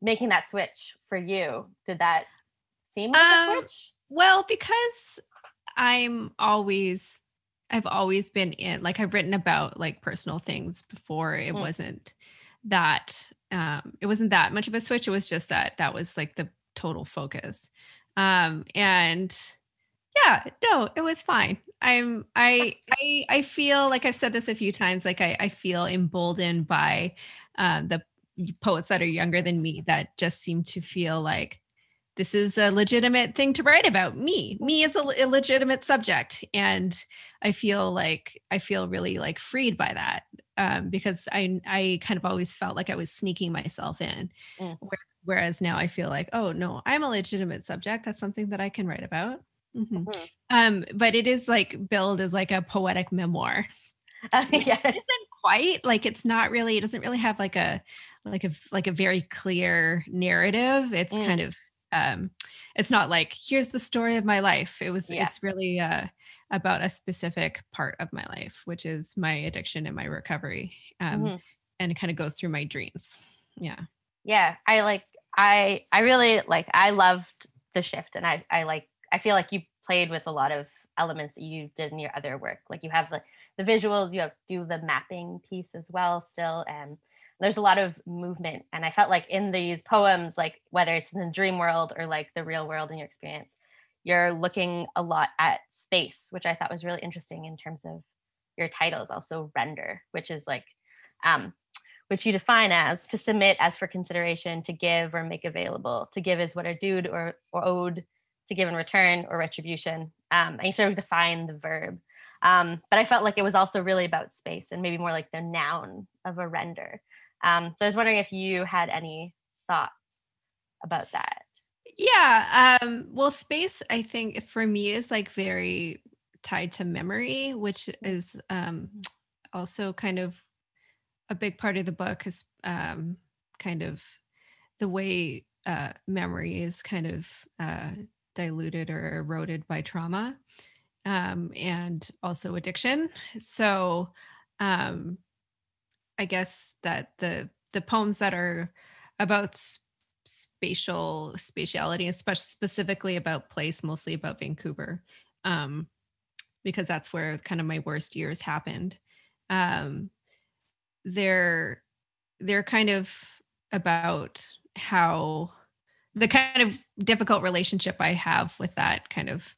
making that switch for you did that seem like um, a switch well because i'm always i've always been in like i've written about like personal things before it mm. wasn't that um it wasn't that much of a switch it was just that that was like the total focus. Um and yeah no it was fine. I'm i i i feel like i've said this a few times like i i feel emboldened by uh, the poets that are younger than me that just seem to feel like this is a legitimate thing to write about me me is a, a, legitimate subject and i feel like i feel really like freed by that um, because i i kind of always felt like i was sneaking myself in mm. whereas now i feel like oh no i'm a legitimate subject that's something that i can write about mm-hmm. Mm-hmm. um but it is like billed as like a poetic memoir uh, yeah. it isn't quite like it's not really it doesn't really have like a like a like a very clear narrative it's mm. kind of um it's not like here's the story of my life it was yeah. it's really uh about a specific part of my life which is my addiction and my recovery um mm-hmm. and it kind of goes through my dreams yeah yeah i like i i really like i loved the shift and i i like i feel like you played with a lot of elements that you did in your other work like you have the the visuals you have do the mapping piece as well still and there's a lot of movement and i felt like in these poems like whether it's in the dream world or like the real world in your experience you're looking a lot at space which i thought was really interesting in terms of your titles also render which is like um which you define as to submit as for consideration to give or make available. To give is what are due or or owed to give in return or retribution. Um, and you sort of define the verb. Um, but i felt like it was also really about space and maybe more like the noun of a render um, so I was wondering if you had any thoughts about that. Yeah. Um, well, space, I think for me is like very tied to memory, which is um, also kind of a big part of the book is um, kind of the way uh, memory is kind of uh, diluted or eroded by trauma um, and also addiction. So um, I guess that the the poems that are about spatial spatiality, especially specifically about place, mostly about Vancouver, um, because that's where kind of my worst years happened. Um, they're they're kind of about how the kind of difficult relationship I have with that kind of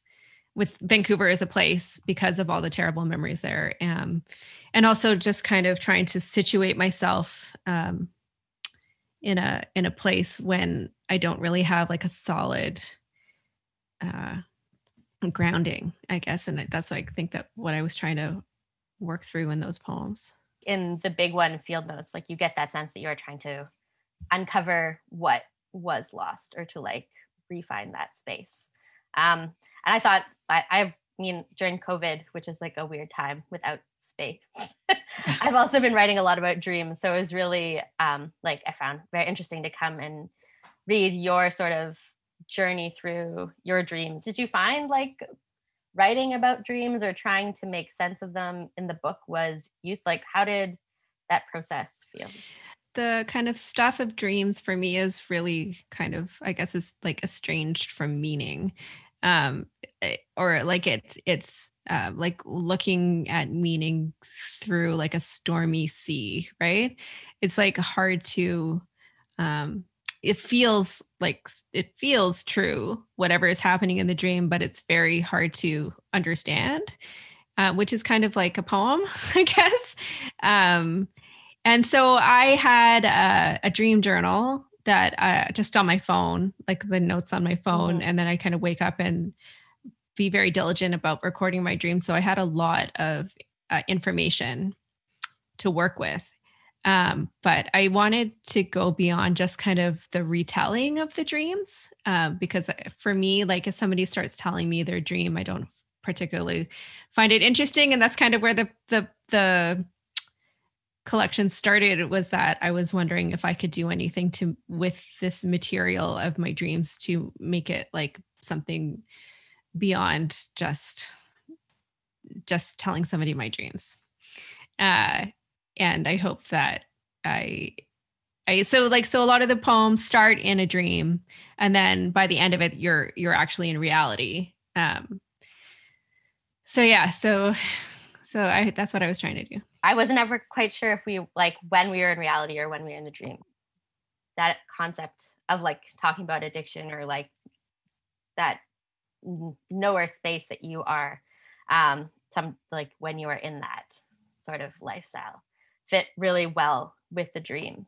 with Vancouver as a place because of all the terrible memories there. Um, and also just kind of trying to situate myself um, in a in a place when I don't really have like a solid uh, grounding, I guess. And that's I think that what I was trying to work through in those poems. In the big one, field notes, like you get that sense that you are trying to uncover what was lost or to like refine that space. Um, and I thought, I, I mean, during COVID, which is like a weird time without space, I've also been writing a lot about dreams. So it was really um, like I found very interesting to come and read your sort of journey through your dreams. Did you find like writing about dreams or trying to make sense of them in the book was used? Like, how did that process feel? the kind of stuff of dreams for me is really kind of i guess is like estranged from meaning um eh, or like it's it's uh, like looking at meaning through like a stormy sea right? It's like hard to um it feels like it feels true whatever is happening in the dream but it's very hard to understand uh, which is kind of like a poem i guess. Um and so I had a, a dream journal that uh, just on my phone, like the notes on my phone, mm-hmm. and then I kind of wake up and be very diligent about recording my dreams. So I had a lot of uh, information to work with. Um, but I wanted to go beyond just kind of the retelling of the dreams um, because uh, for me, like if somebody starts telling me their dream, I don't particularly find it interesting, and that's kind of where the the the collection started was that I was wondering if I could do anything to with this material of my dreams to make it like something beyond just just telling somebody my dreams. Uh, and I hope that I I so like so a lot of the poems start in a dream and then by the end of it you're you're actually in reality. Um so yeah, so so I that's what I was trying to do. I wasn't ever quite sure if we like when we were in reality or when we were in the dream. That concept of like talking about addiction or like that nowhere space that you are um some like when you are in that sort of lifestyle fit really well with the dreams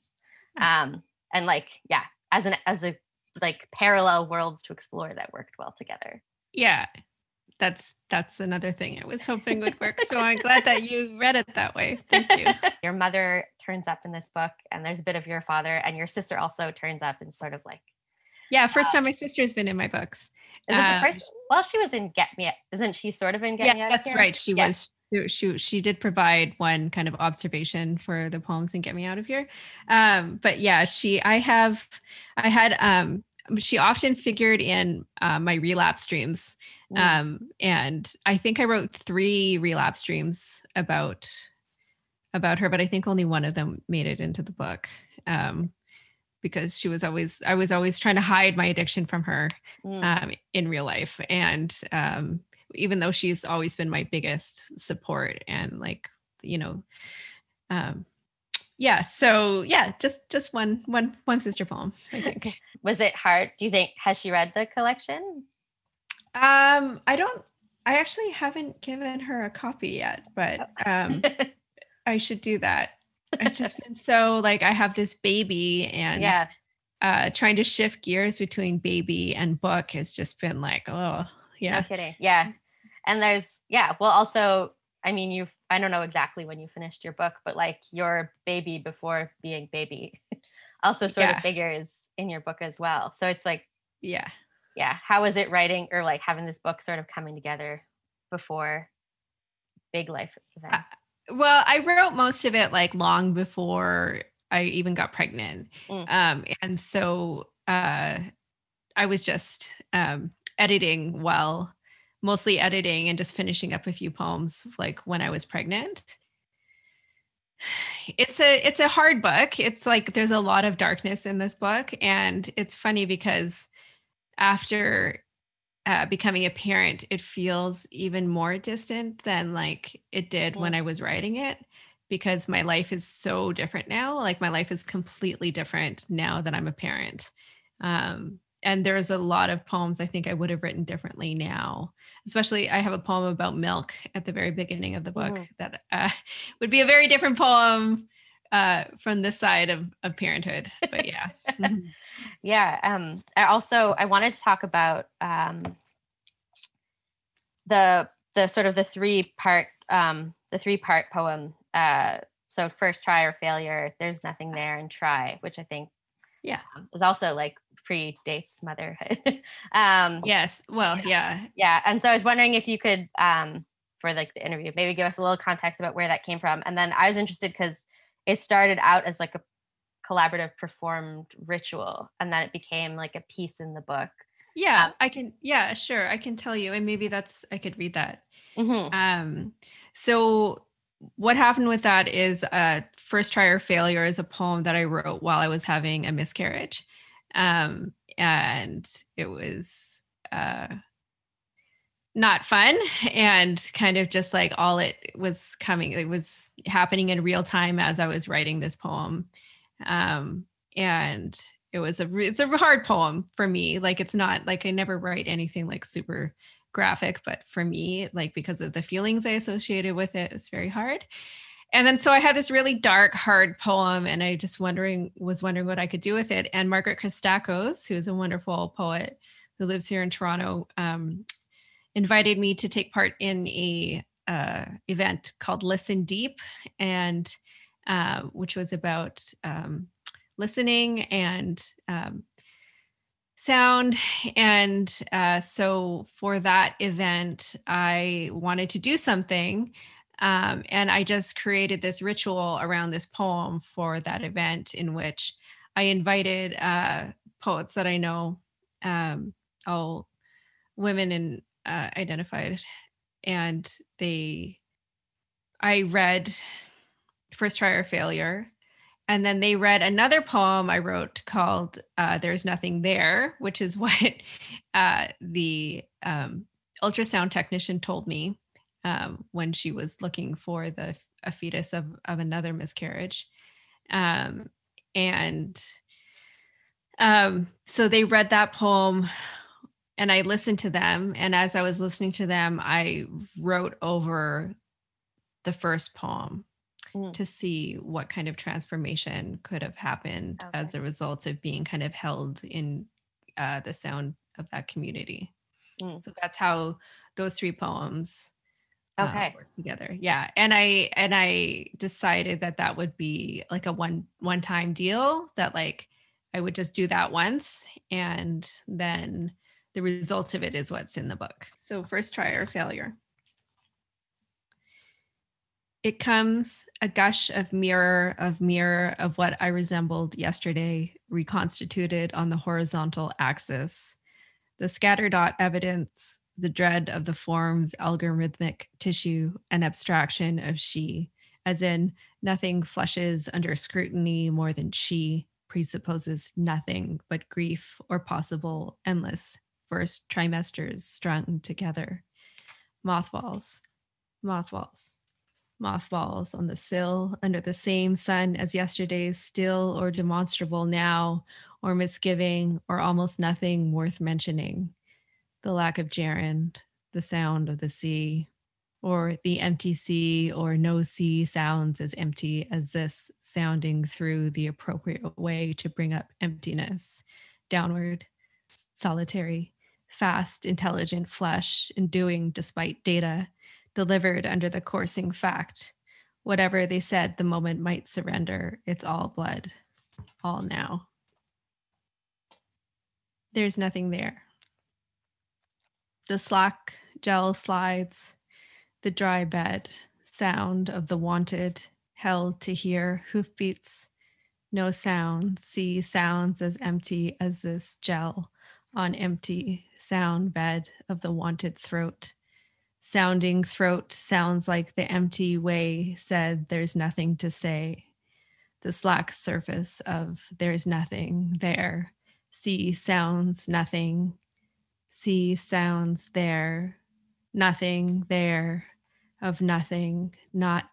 um and like yeah as an as a like parallel worlds to explore that worked well together yeah that's that's another thing I was hoping would work. So I'm glad that you read it that way. Thank you. Your mother turns up in this book, and there's a bit of your father, and your sister also turns up and sort of like. Yeah, first uh, time my sister's been in my books. Is it the first? Um, well, she was in Get Me. Isn't she sort of in Get yes, Me? Yes, that's right. She yeah. was. She she did provide one kind of observation for the poems and Get Me Out of Here. Um, but yeah, she. I have. I had. Um, she often figured in uh, my relapse dreams Mm. Um, and I think I wrote three relapse dreams about about her, but I think only one of them made it into the book. Um, because she was always I was always trying to hide my addiction from her mm. um, in real life. And um, even though she's always been my biggest support and like, you know, um, yeah so yeah just just one one one sister poem i think was it hard do you think has she read the collection um, I don't. I actually haven't given her a copy yet, but oh. um, I should do that. It's just been so like I have this baby and yeah. uh, trying to shift gears between baby and book has just been like, oh yeah. No kidding. Yeah. And there's yeah, well also, I mean you I don't know exactly when you finished your book, but like your baby before being baby also sort yeah. of figures in your book as well. So it's like yeah yeah how was it writing or like having this book sort of coming together before big life event uh, well i wrote most of it like long before i even got pregnant. Mm. um and so uh i was just um editing well mostly editing and just finishing up a few poems like when i was pregnant. It's a it's a hard book. It's like there's a lot of darkness in this book and it's funny because after uh, becoming a parent, it feels even more distant than like it did when I was writing it because my life is so different now. Like my life is completely different now that I'm a parent. Um, and there's a lot of poems I think I would have written differently now. Especially, I have a poem about milk at the very beginning of the book mm-hmm. that uh, would be a very different poem uh, from this side of, of parenthood. But yeah. Yeah. Um, I also I wanted to talk about um, the the sort of the three part um, the three part poem. Uh, so first try or failure. There's nothing there, and try, which I think yeah um, is also like predates motherhood. um, yes. Well, yeah. Yeah. And so I was wondering if you could, um, for like the interview, maybe give us a little context about where that came from. And then I was interested because it started out as like a collaborative performed ritual and then it became like a piece in the book. Yeah, um, I can. Yeah, sure. I can tell you. And maybe that's, I could read that. Mm-hmm. Um, so what happened with that is uh, first try or failure is a poem that I wrote while I was having a miscarriage um, and it was uh, not fun and kind of just like all it was coming it was happening in real time as i was writing this poem um, and it was a it's a hard poem for me like it's not like i never write anything like super graphic but for me like because of the feelings i associated with it it's very hard and then so I had this really dark, hard poem, and I just wondering was wondering what I could do with it. And Margaret Christakos, who's a wonderful poet who lives here in Toronto, um, invited me to take part in a uh, event called Listen Deep, and uh, which was about um, listening and um, sound. And uh, so for that event, I wanted to do something um, and I just created this ritual around this poem for that event in which I invited uh, poets that I know, um, all women and uh, identified, and they, I read First Try or Failure. And then they read another poem I wrote called uh, There's Nothing There, which is what uh, the um, ultrasound technician told me um, when she was looking for the a fetus of of another miscarriage, um, and um, so they read that poem, and I listened to them. And as I was listening to them, I wrote over the first poem mm. to see what kind of transformation could have happened okay. as a result of being kind of held in uh, the sound of that community. Mm. So that's how those three poems uh, okay work together yeah and i and i decided that that would be like a one one time deal that like i would just do that once and then the result of it is what's in the book. So first try or failure. It comes a gush of mirror of mirror of what i resembled yesterday reconstituted on the horizontal axis. The scatter dot evidence the dread of the form's algorithmic tissue and abstraction of she, as in nothing flushes under scrutiny more than she presupposes nothing but grief or possible endless first trimesters strung together. Mothballs, mothballs, mothballs on the sill under the same sun as yesterday's still or demonstrable now, or misgiving, or almost nothing worth mentioning the lack of gerund, the sound of the sea, or the empty sea or no sea sounds as empty as this sounding through the appropriate way to bring up emptiness, downward, solitary, fast, intelligent flesh, and doing despite data, delivered under the coursing fact. Whatever they said, the moment might surrender. It's all blood, all now. There's nothing there the slack gel slides, the dry bed, sound of the wanted, held to hear hoofbeats, no sound, see sounds as empty as this gel on empty sound bed of the wanted throat. Sounding throat sounds like the empty way said there's nothing to say. The slack surface of there's nothing there. See sounds nothing See sounds there, nothing there, of nothing, not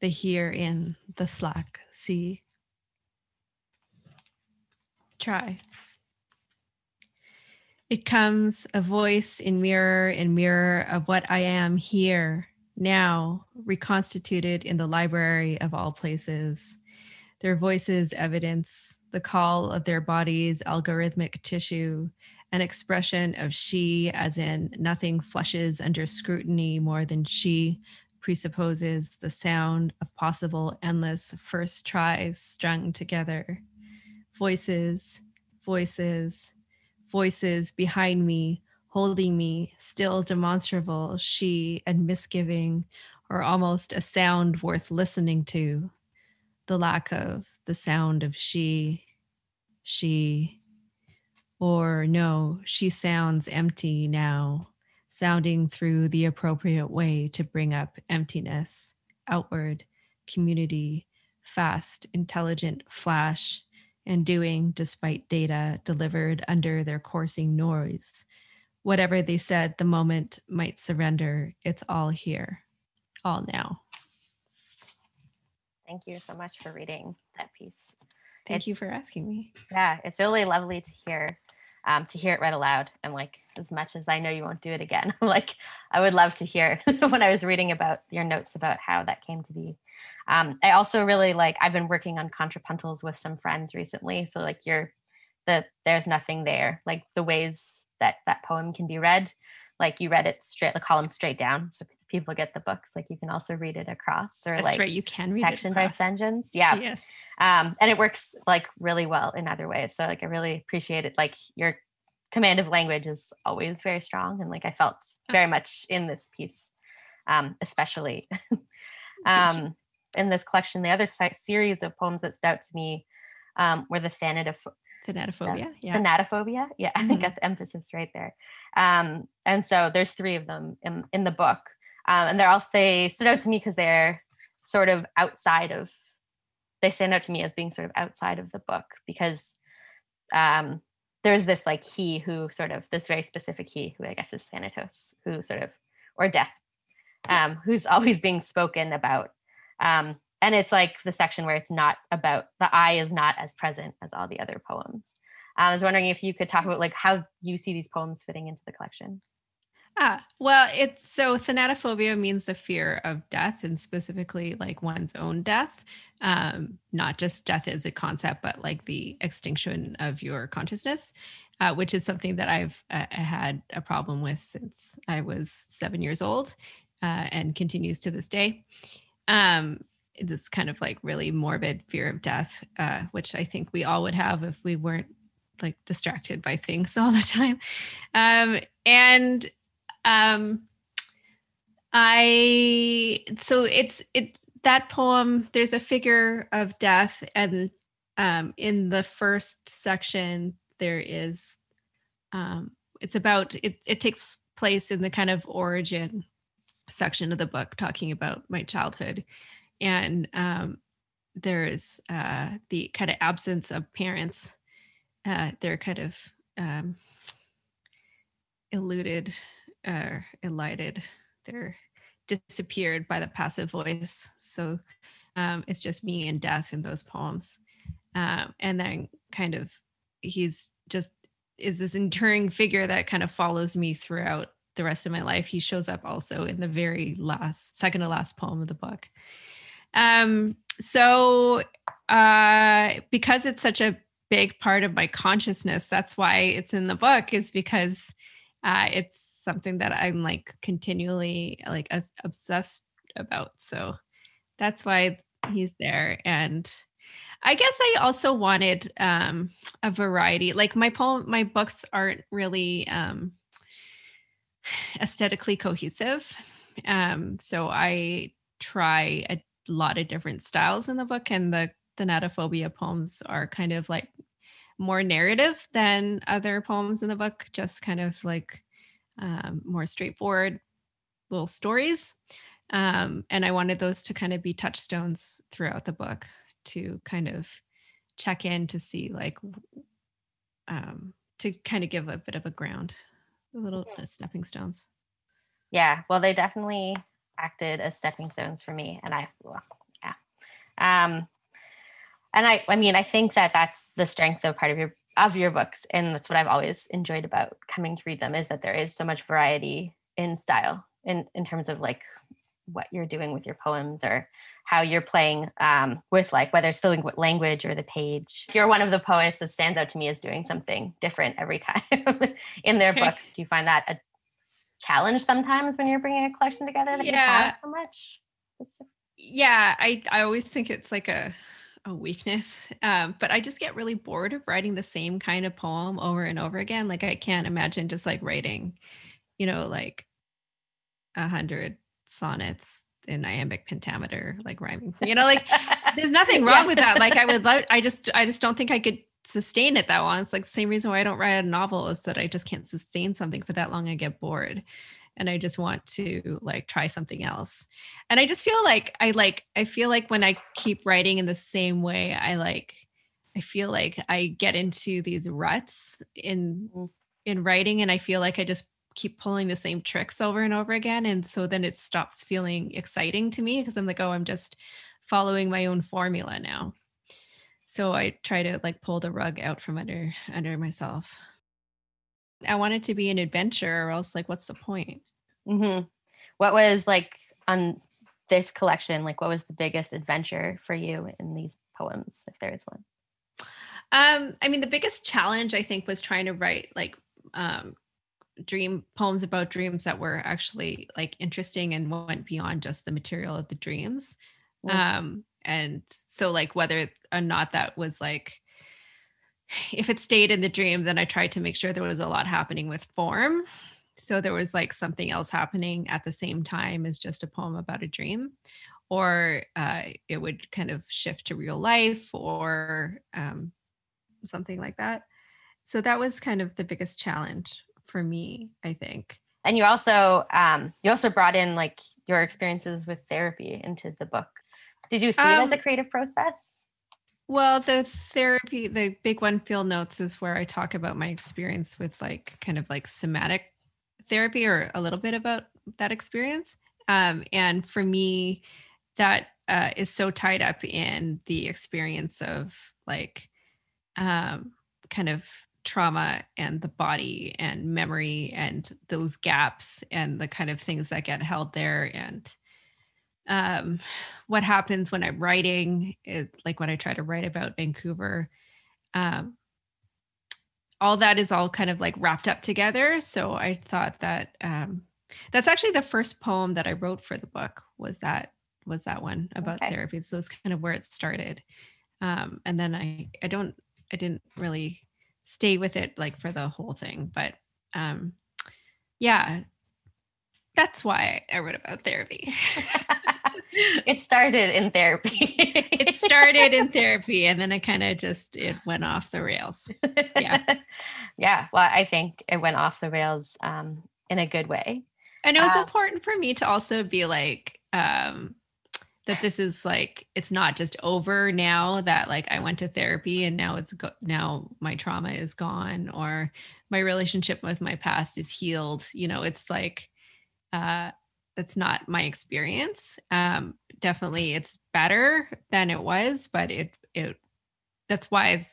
the here in the slack sea. Try. It comes a voice in mirror in mirror of what I am here, now, reconstituted in the library of all places. Their voices evidence the call of their bodies' algorithmic tissue, an expression of she, as in nothing flushes under scrutiny more than she presupposes the sound of possible endless first tries strung together. Voices, voices, voices behind me, holding me, still demonstrable, she and misgiving, or almost a sound worth listening to. The lack of the sound of she, she, or no, she sounds empty now, sounding through the appropriate way to bring up emptiness, outward, community, fast, intelligent flash, and doing despite data delivered under their coursing noise. Whatever they said, the moment might surrender. It's all here, all now. Thank you so much for reading that piece. Thank It's- you for asking me. Yeah, it's really lovely to hear um, to hear it read aloud. And like as much as I know you won't do it again, I'm like I would love to hear when I was reading about your notes about how that came to be. Um, I also really like I've been working on contrapuntals with some friends recently. So like you're the there's nothing there, like the ways that that poem can be read. Like you read it straight, the column straight down, so people get the books. Like you can also read it across or That's like right. You can read section by section. Yeah Yes. um, and it works like really well in other ways. So like I really appreciate it. Like your command of language is always very strong, and like I felt Oh. very much in this piece, um, especially. um, in this collection, the other si- series of poems that stood out to me um, were the Thanatoph- Thanatophobia. Yeah. Thanatophobia. Yeah, I Mhm. got the emphasis right there. Um, and so there's three of them in, in the book. Um, and they're also, they stood out to me because they're sort of outside of, they stand out to me as being sort of outside of the book because um, there's this like he who sort of, this very specific he who I guess is Thanatos, who sort of, or death, um, who's always being spoken about. Um, and it's like the section where it's not about the I is not as present as all the other poems. I was wondering if you could talk about like how you see these poems fitting into the collection. Ah, well, it's so thanatophobia means the fear of death and specifically like one's own death. Um, not just death as a concept, but like the extinction of your consciousness, uh, which is something that I've uh, had a problem with since I was seven years old uh, and continues to this day. Um, this kind of like really morbid fear of death, uh, which I think we all would have if we weren't like distracted by things all the time. Um, and um i so it's it that poem there's a figure of death and um in the first section there is um it's about it it takes place in the kind of origin section of the book talking about my childhood. And um there's uh the kind of absence of parents uh they're kind of um eluded or elided. They're disappeared by the passive voice. So um, it's just me and death in those poems. Um, and then kind of he's just is this enduring figure that kind of follows me throughout the rest of my life he shows up also in the very last second to last poem of the book um so uh because it's such a big part of my consciousness that's why it's in the book is because uh it's something that I'm like continually like obsessed about. So that's why he's there. And I guess I also wanted um a variety. Like my poem, my books aren't really um aesthetically cohesive. Um, so I try a lot of different styles in the book, and the Thanatophobia poems are kind of like more narrative than other poems in the book, just kind of like um, more straightforward little stories. Um, and I wanted those to kind of be touchstones throughout the book to kind of check in to see like um, to kind of give a bit of a ground the little uh, stepping stones. Yeah, well, they definitely acted as stepping stones for me, and I, well, yeah, um, and I, I mean, I think that that's the strength of part of your of your books, and that's what I've always enjoyed about coming to read them is that there is so much variety in style, in in terms of like what you're doing with your poems or how you're playing um, with like whether it's the language or the page. You're one of the poets that stands out to me as doing something different every time in their books. Do you find that a challenge sometimes when you're bringing a collection together that yeah. you have so much? Yeah, I I always think it's like a a weakness. Um, but I just get really bored of writing the same kind of poem over and over again. Like I can't imagine just like writing, you know, like a hundred sonnets in iambic pentameter, like rhyming. You know, like there's nothing wrong yeah. with that. Like I would love I just I just don't think I could sustain it that long. It's like the same reason why I don't write a novel is that I just can't sustain something for that long. I get bored. And I just want to like try something else. And I just feel like I like I feel like when I keep writing in the same way, I like I feel like I get into these ruts in mm. in writing and I feel like I just keep pulling the same tricks over and over again and so then it stops feeling exciting to me because i'm like oh i'm just following my own formula now. So i try to like pull the rug out from under under myself. I want it to be an adventure or else like what's the point? Mm-hmm. what was like on this collection like what was the biggest adventure for you in these poems if there is one? Um i mean the biggest challenge i think was trying to write like um dream poems about dreams that were actually like interesting and went beyond just the material of the dreams. Mm. um and so like whether or not that was like if it stayed in the dream then i tried to make sure there was a lot happening with form. So there was like something else happening at the same time as just a poem about a dream. Or uh, it would kind of shift to real life or um, something like that. So that was kind of the biggest challenge for me, I think. And you also um, you also brought in like your experiences with therapy into the book. Did you see um, it as a um, creative process? Well, the therapy, the big one field notes is where I talk about my experience with like kind of like somatic therapy or a little bit about that experience. Um, and for me, that uh, is so tied up in the experience of like um, kind of trauma and the body and memory and those gaps and the kind of things that get held there. And um, what happens when i'm writing it, like when i try to write about vancouver um, all that is all kind of like wrapped up together. So i thought that um, that's actually the first poem that i wrote for the book was that was that one about okay. therapy. So it's kind of where it started. Um, and then i i don't i didn't really stay with it like for the whole thing. But um yeah, that's why I wrote about therapy. it started in therapy. it started in therapy and then it kind of just it went off the rails. Yeah. yeah. Well, I think it went off the rails um in a good way. And it was uh, important for me to also be like um that this is like it's not just over now that like I went to therapy and now it's go- now my trauma is gone or my relationship with my past is healed. You know it's like uh that's not my experience. Um definitely it's better than it was but it it that's why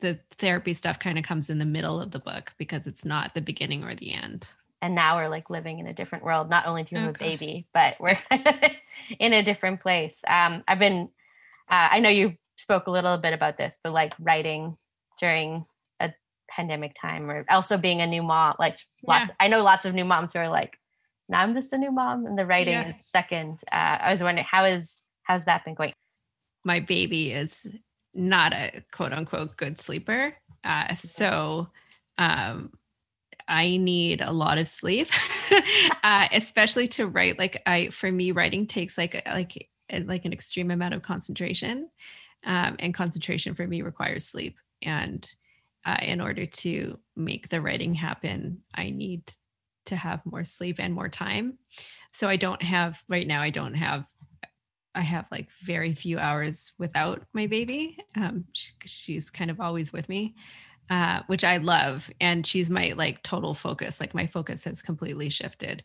the therapy stuff kind of comes in the middle of the book because it's not the beginning or the end and now we're like living in a different world not only do you have okay. a baby but we're in a different place um i've been uh, i know you spoke a little bit about this but like writing during a pandemic time or also being a new mom like lots yeah. i know lots of new moms who are like now i'm just a new mom and the writing yeah. is second uh, i was wondering how is how's that been going my baby is not a quote unquote good sleeper uh, so um I need a lot of sleep, uh, especially to write. Like I, for me, writing takes like like like an extreme amount of concentration, um, and concentration for me requires sleep. And uh, in order to make the writing happen, I need to have more sleep and more time. So I don't have right now. I don't have. I have like very few hours without my baby. Um, she, she's kind of always with me. Uh, which I love. And she's my like total focus. Like my focus has completely shifted.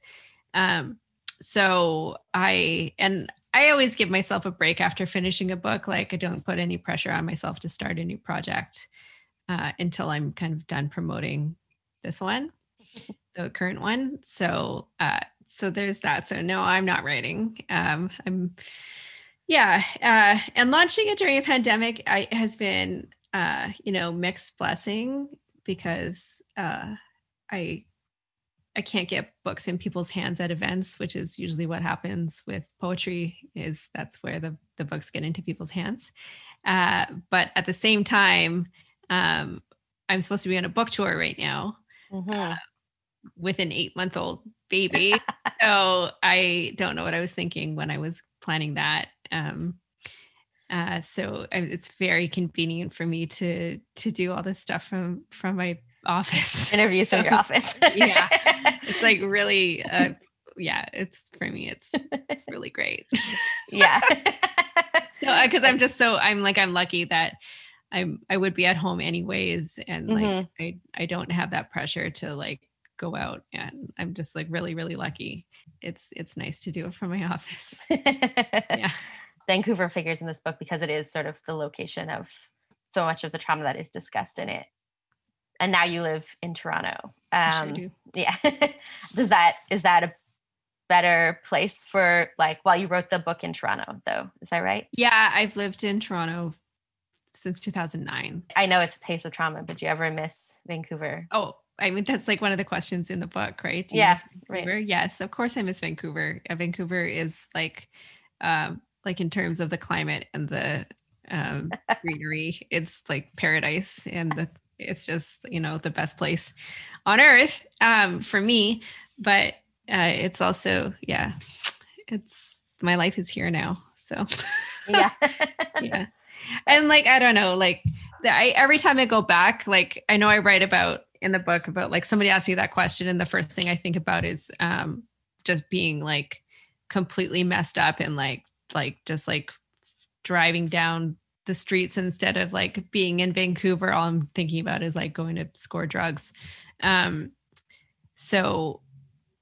Um, so I, and I always give myself a break after finishing a book. Like I don't put any pressure on myself to start a new project uh, until I'm kind of done promoting this one, the current one. So, uh, so there's that. So no, I'm not writing. Um, I'm, yeah, uh, and launching it during a pandemic I, has been, uh, you know, mixed blessing because uh, I I can't get books in people's hands at events, which is usually what happens with poetry. Is that's where the the books get into people's hands. Uh, but at the same time, um, I'm supposed to be on a book tour right now mm-hmm. uh, with an eight month old baby. so I don't know what I was thinking when I was planning that. Um, uh, so it's very convenient for me to to do all this stuff from from my office. Interviews so, from your office. yeah. It's like really uh, yeah it's for me it's, it's really great. Yeah. Because uh, i'm just so i'm like i'm lucky that i'm i would be at home anyways and like mm-hmm. i i don't have that pressure to like go out and i'm just like really really lucky. It's it's nice to do it from my office. Yeah vancouver figures in this book because it is sort of the location of so much of the trauma that is discussed in it and now you live in Toronto. Um, sure do. Yeah. Does that is that a better place for like? Well, you wrote the book in Toronto, though. Is that right? Yeah, I've lived in Toronto since 2009. I know it's a place of trauma, but do you ever miss Vancouver? Oh, I mean that's like one of the questions in the book, right? yeah, right. Yes, of course I miss Vancouver. Vancouver is like, um, like in terms of the climate and the um, greenery, it's like paradise, and the it's just you know the best place on earth um, for me but uh, it's also yeah it's my life is here now so yeah. yeah. And like i don't know like I, every time i go back like i know i write about in the book about like somebody asked me that question and the first thing i think about is um just being like completely messed up and like like just like driving down the streets instead of like being in Vancouver. All I'm thinking about is like going to score drugs. Um, so,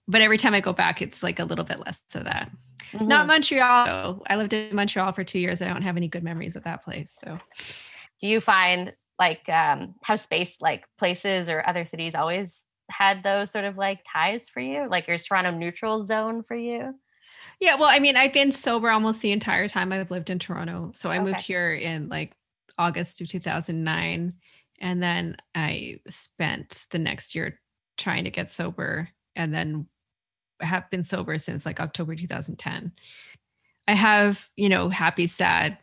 but every time I go back, it's like a little bit less of that. Mm-hmm. Not Montreal. Though. I lived in Montreal for two years. I don't have any good memories of that place. So, do you find like um, have space like places or other cities always had those sort of like ties for you? Like, is Toronto neutral zone for you? Yeah, well, I mean, I've been sober almost the entire time I've lived in Toronto. So I okay. moved here in like August of 2009 and then I spent the next year trying to get sober and then have been sober since like October 2010. I have, you know, happy, sad,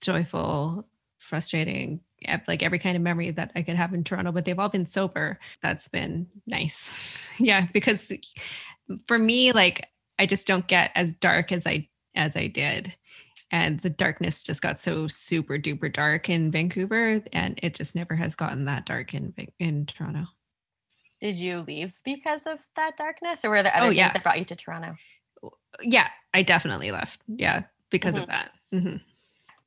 joyful, frustrating, like every kind of memory that I could have in Toronto, but they've all been sober. That's been nice. yeah, because for me, like I just don't get as dark as I as I did. And the darkness just got so super duper dark in Vancouver, and it just never has gotten that dark in in Toronto. Did you leave because of that darkness, or were there other oh, things that brought you to Toronto? Yeah, I definitely left. Yeah, because mm-hmm. of that. Mm-hmm.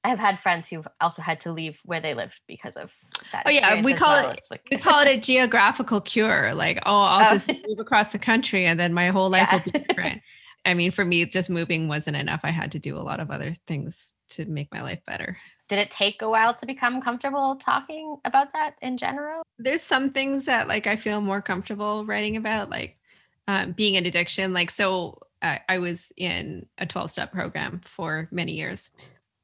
I have had friends who've also had to leave where they lived because of that. Oh yeah, we call well. it like... we call it a geographical cure. Like, oh, I'll oh. just move across the country and then my whole life yeah. will be different. I mean, for me, just moving wasn't enough. I had to do a lot of other things to make my life better. Did it take a while to become comfortable talking about that in general? There's some things that like I feel more comfortable writing about, like um, being an addiction. Like, so uh, I was in a 12 step program for many years.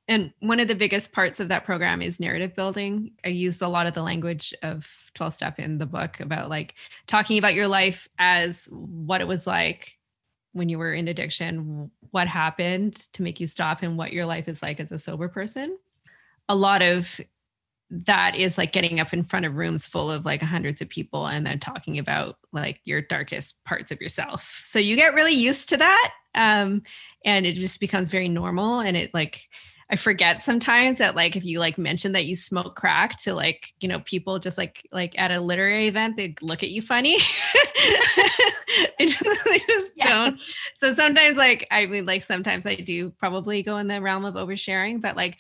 And one of the biggest parts of that program is narrative building. I used a lot of the language of 12 step in the book about like talking about your life as what it was like when you were in addiction, what happened to make you stop, and what your life is like as a sober person. A lot of that is like getting up in front of rooms full of like hundreds of people and then talking about like your darkest parts of yourself. So you get really used to that. Um, and it just becomes very normal. And it like, I forget sometimes that like if you like mention that you smoke crack to like you know people just like like at a literary event they look at you funny. they just, they just yeah. don't. So sometimes like I mean like sometimes I do probably go in the realm of oversharing, but like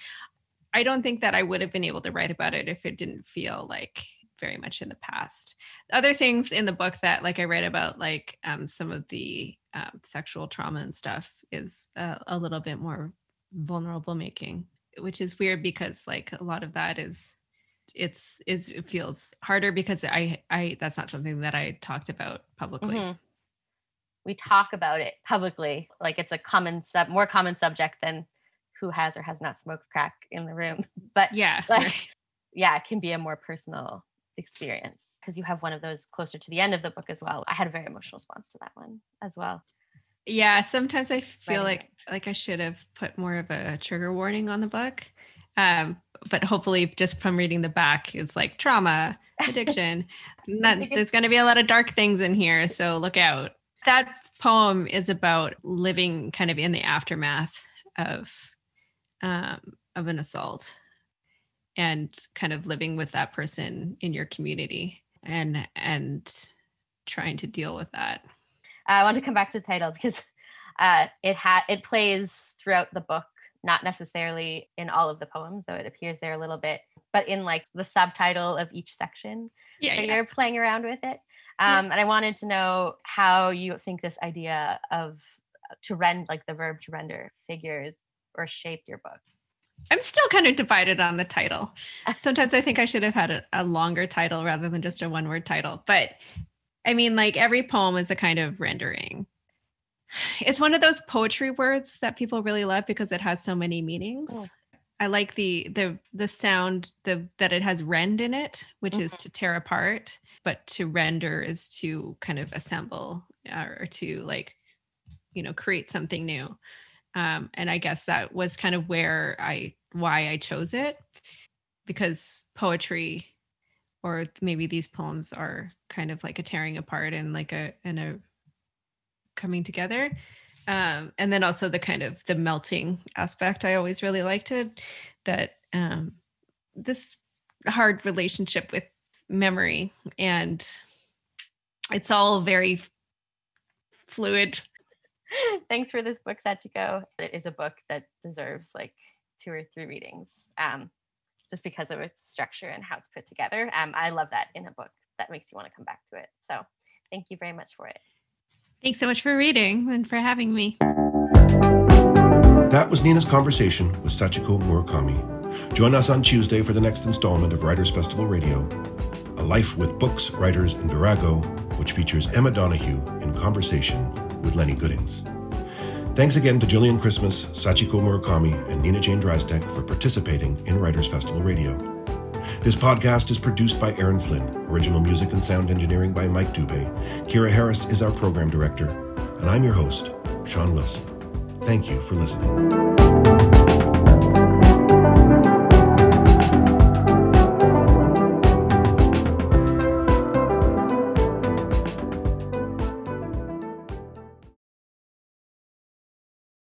I don't think that I would have been able to write about it if it didn't feel like very much in the past. Other things in the book that like I read about like um, some of the um, sexual trauma and stuff is uh, a little bit more vulnerable making, which is weird because like a lot of that is it's is it feels harder because I I that's not something that I talked about publicly. Mm-hmm. We talk about it publicly like it's a common sub more common subject than who has or has not smoked crack in the room. But yeah, like yeah, it can be a more personal experience because you have one of those closer to the end of the book as well. I had a very emotional response to that one as well. Yeah, sometimes I feel like like I should have put more of a trigger warning on the book. Um, but hopefully just from reading the back, it's like trauma, addiction. that, there's going to be a lot of dark things in here, so look out. That poem is about living kind of in the aftermath of um, of an assault and kind of living with that person in your community and and trying to deal with that. I want to come back to the title because uh, it had it plays throughout the book, not necessarily in all of the poems, though it appears there a little bit, but in like the subtitle of each section. Yeah, yeah. you're playing around with it. Um, yeah. And I wanted to know how you think this idea of uh, to rend, like the verb to render, figures or shaped your book. I'm still kind of divided on the title. Sometimes I think I should have had a, a longer title rather than just a one word title. But I mean, like every poem is a kind of rendering. It's one of those poetry words that people really love because it has so many meanings. Oh. I like the the the sound the that it has rend in it, which mm-hmm. is to tear apart, but to render is to kind of assemble uh, or to like you know create something new um, and i guess that was kind of where i why i chose it because poetry or maybe these poems are kind of like a tearing apart and like a and a coming together. Um, and then also the kind of the melting aspect i always really liked it that um, this hard relationship with memory and it's all very fluid. Thanks for this book, Sachiko. It is a book that deserves like two or three readings, um, just because of its structure and how it's put together. Um, I love that in a book that makes you want to come back to it. So thank you very much for it. Thanks so much for reading and for having me. That was Nina's conversation with Sachiko Murakami. Join us on Tuesday for the next installment of Writers Festival Radio, a life with books, writers, and Virago, which features Emma Donoghue in conversation with Lennie Goodings. Thanks again to Jillian Christmas, Sachiko Murakami, and Nina Jane Drystek for participating in Writers Festival Radio. This podcast is produced by Aaron Flynn, original music and sound engineering by Mike Dubé. Kira Harris is our program director, and I'm your host, Sean Wilson. Thank you for listening.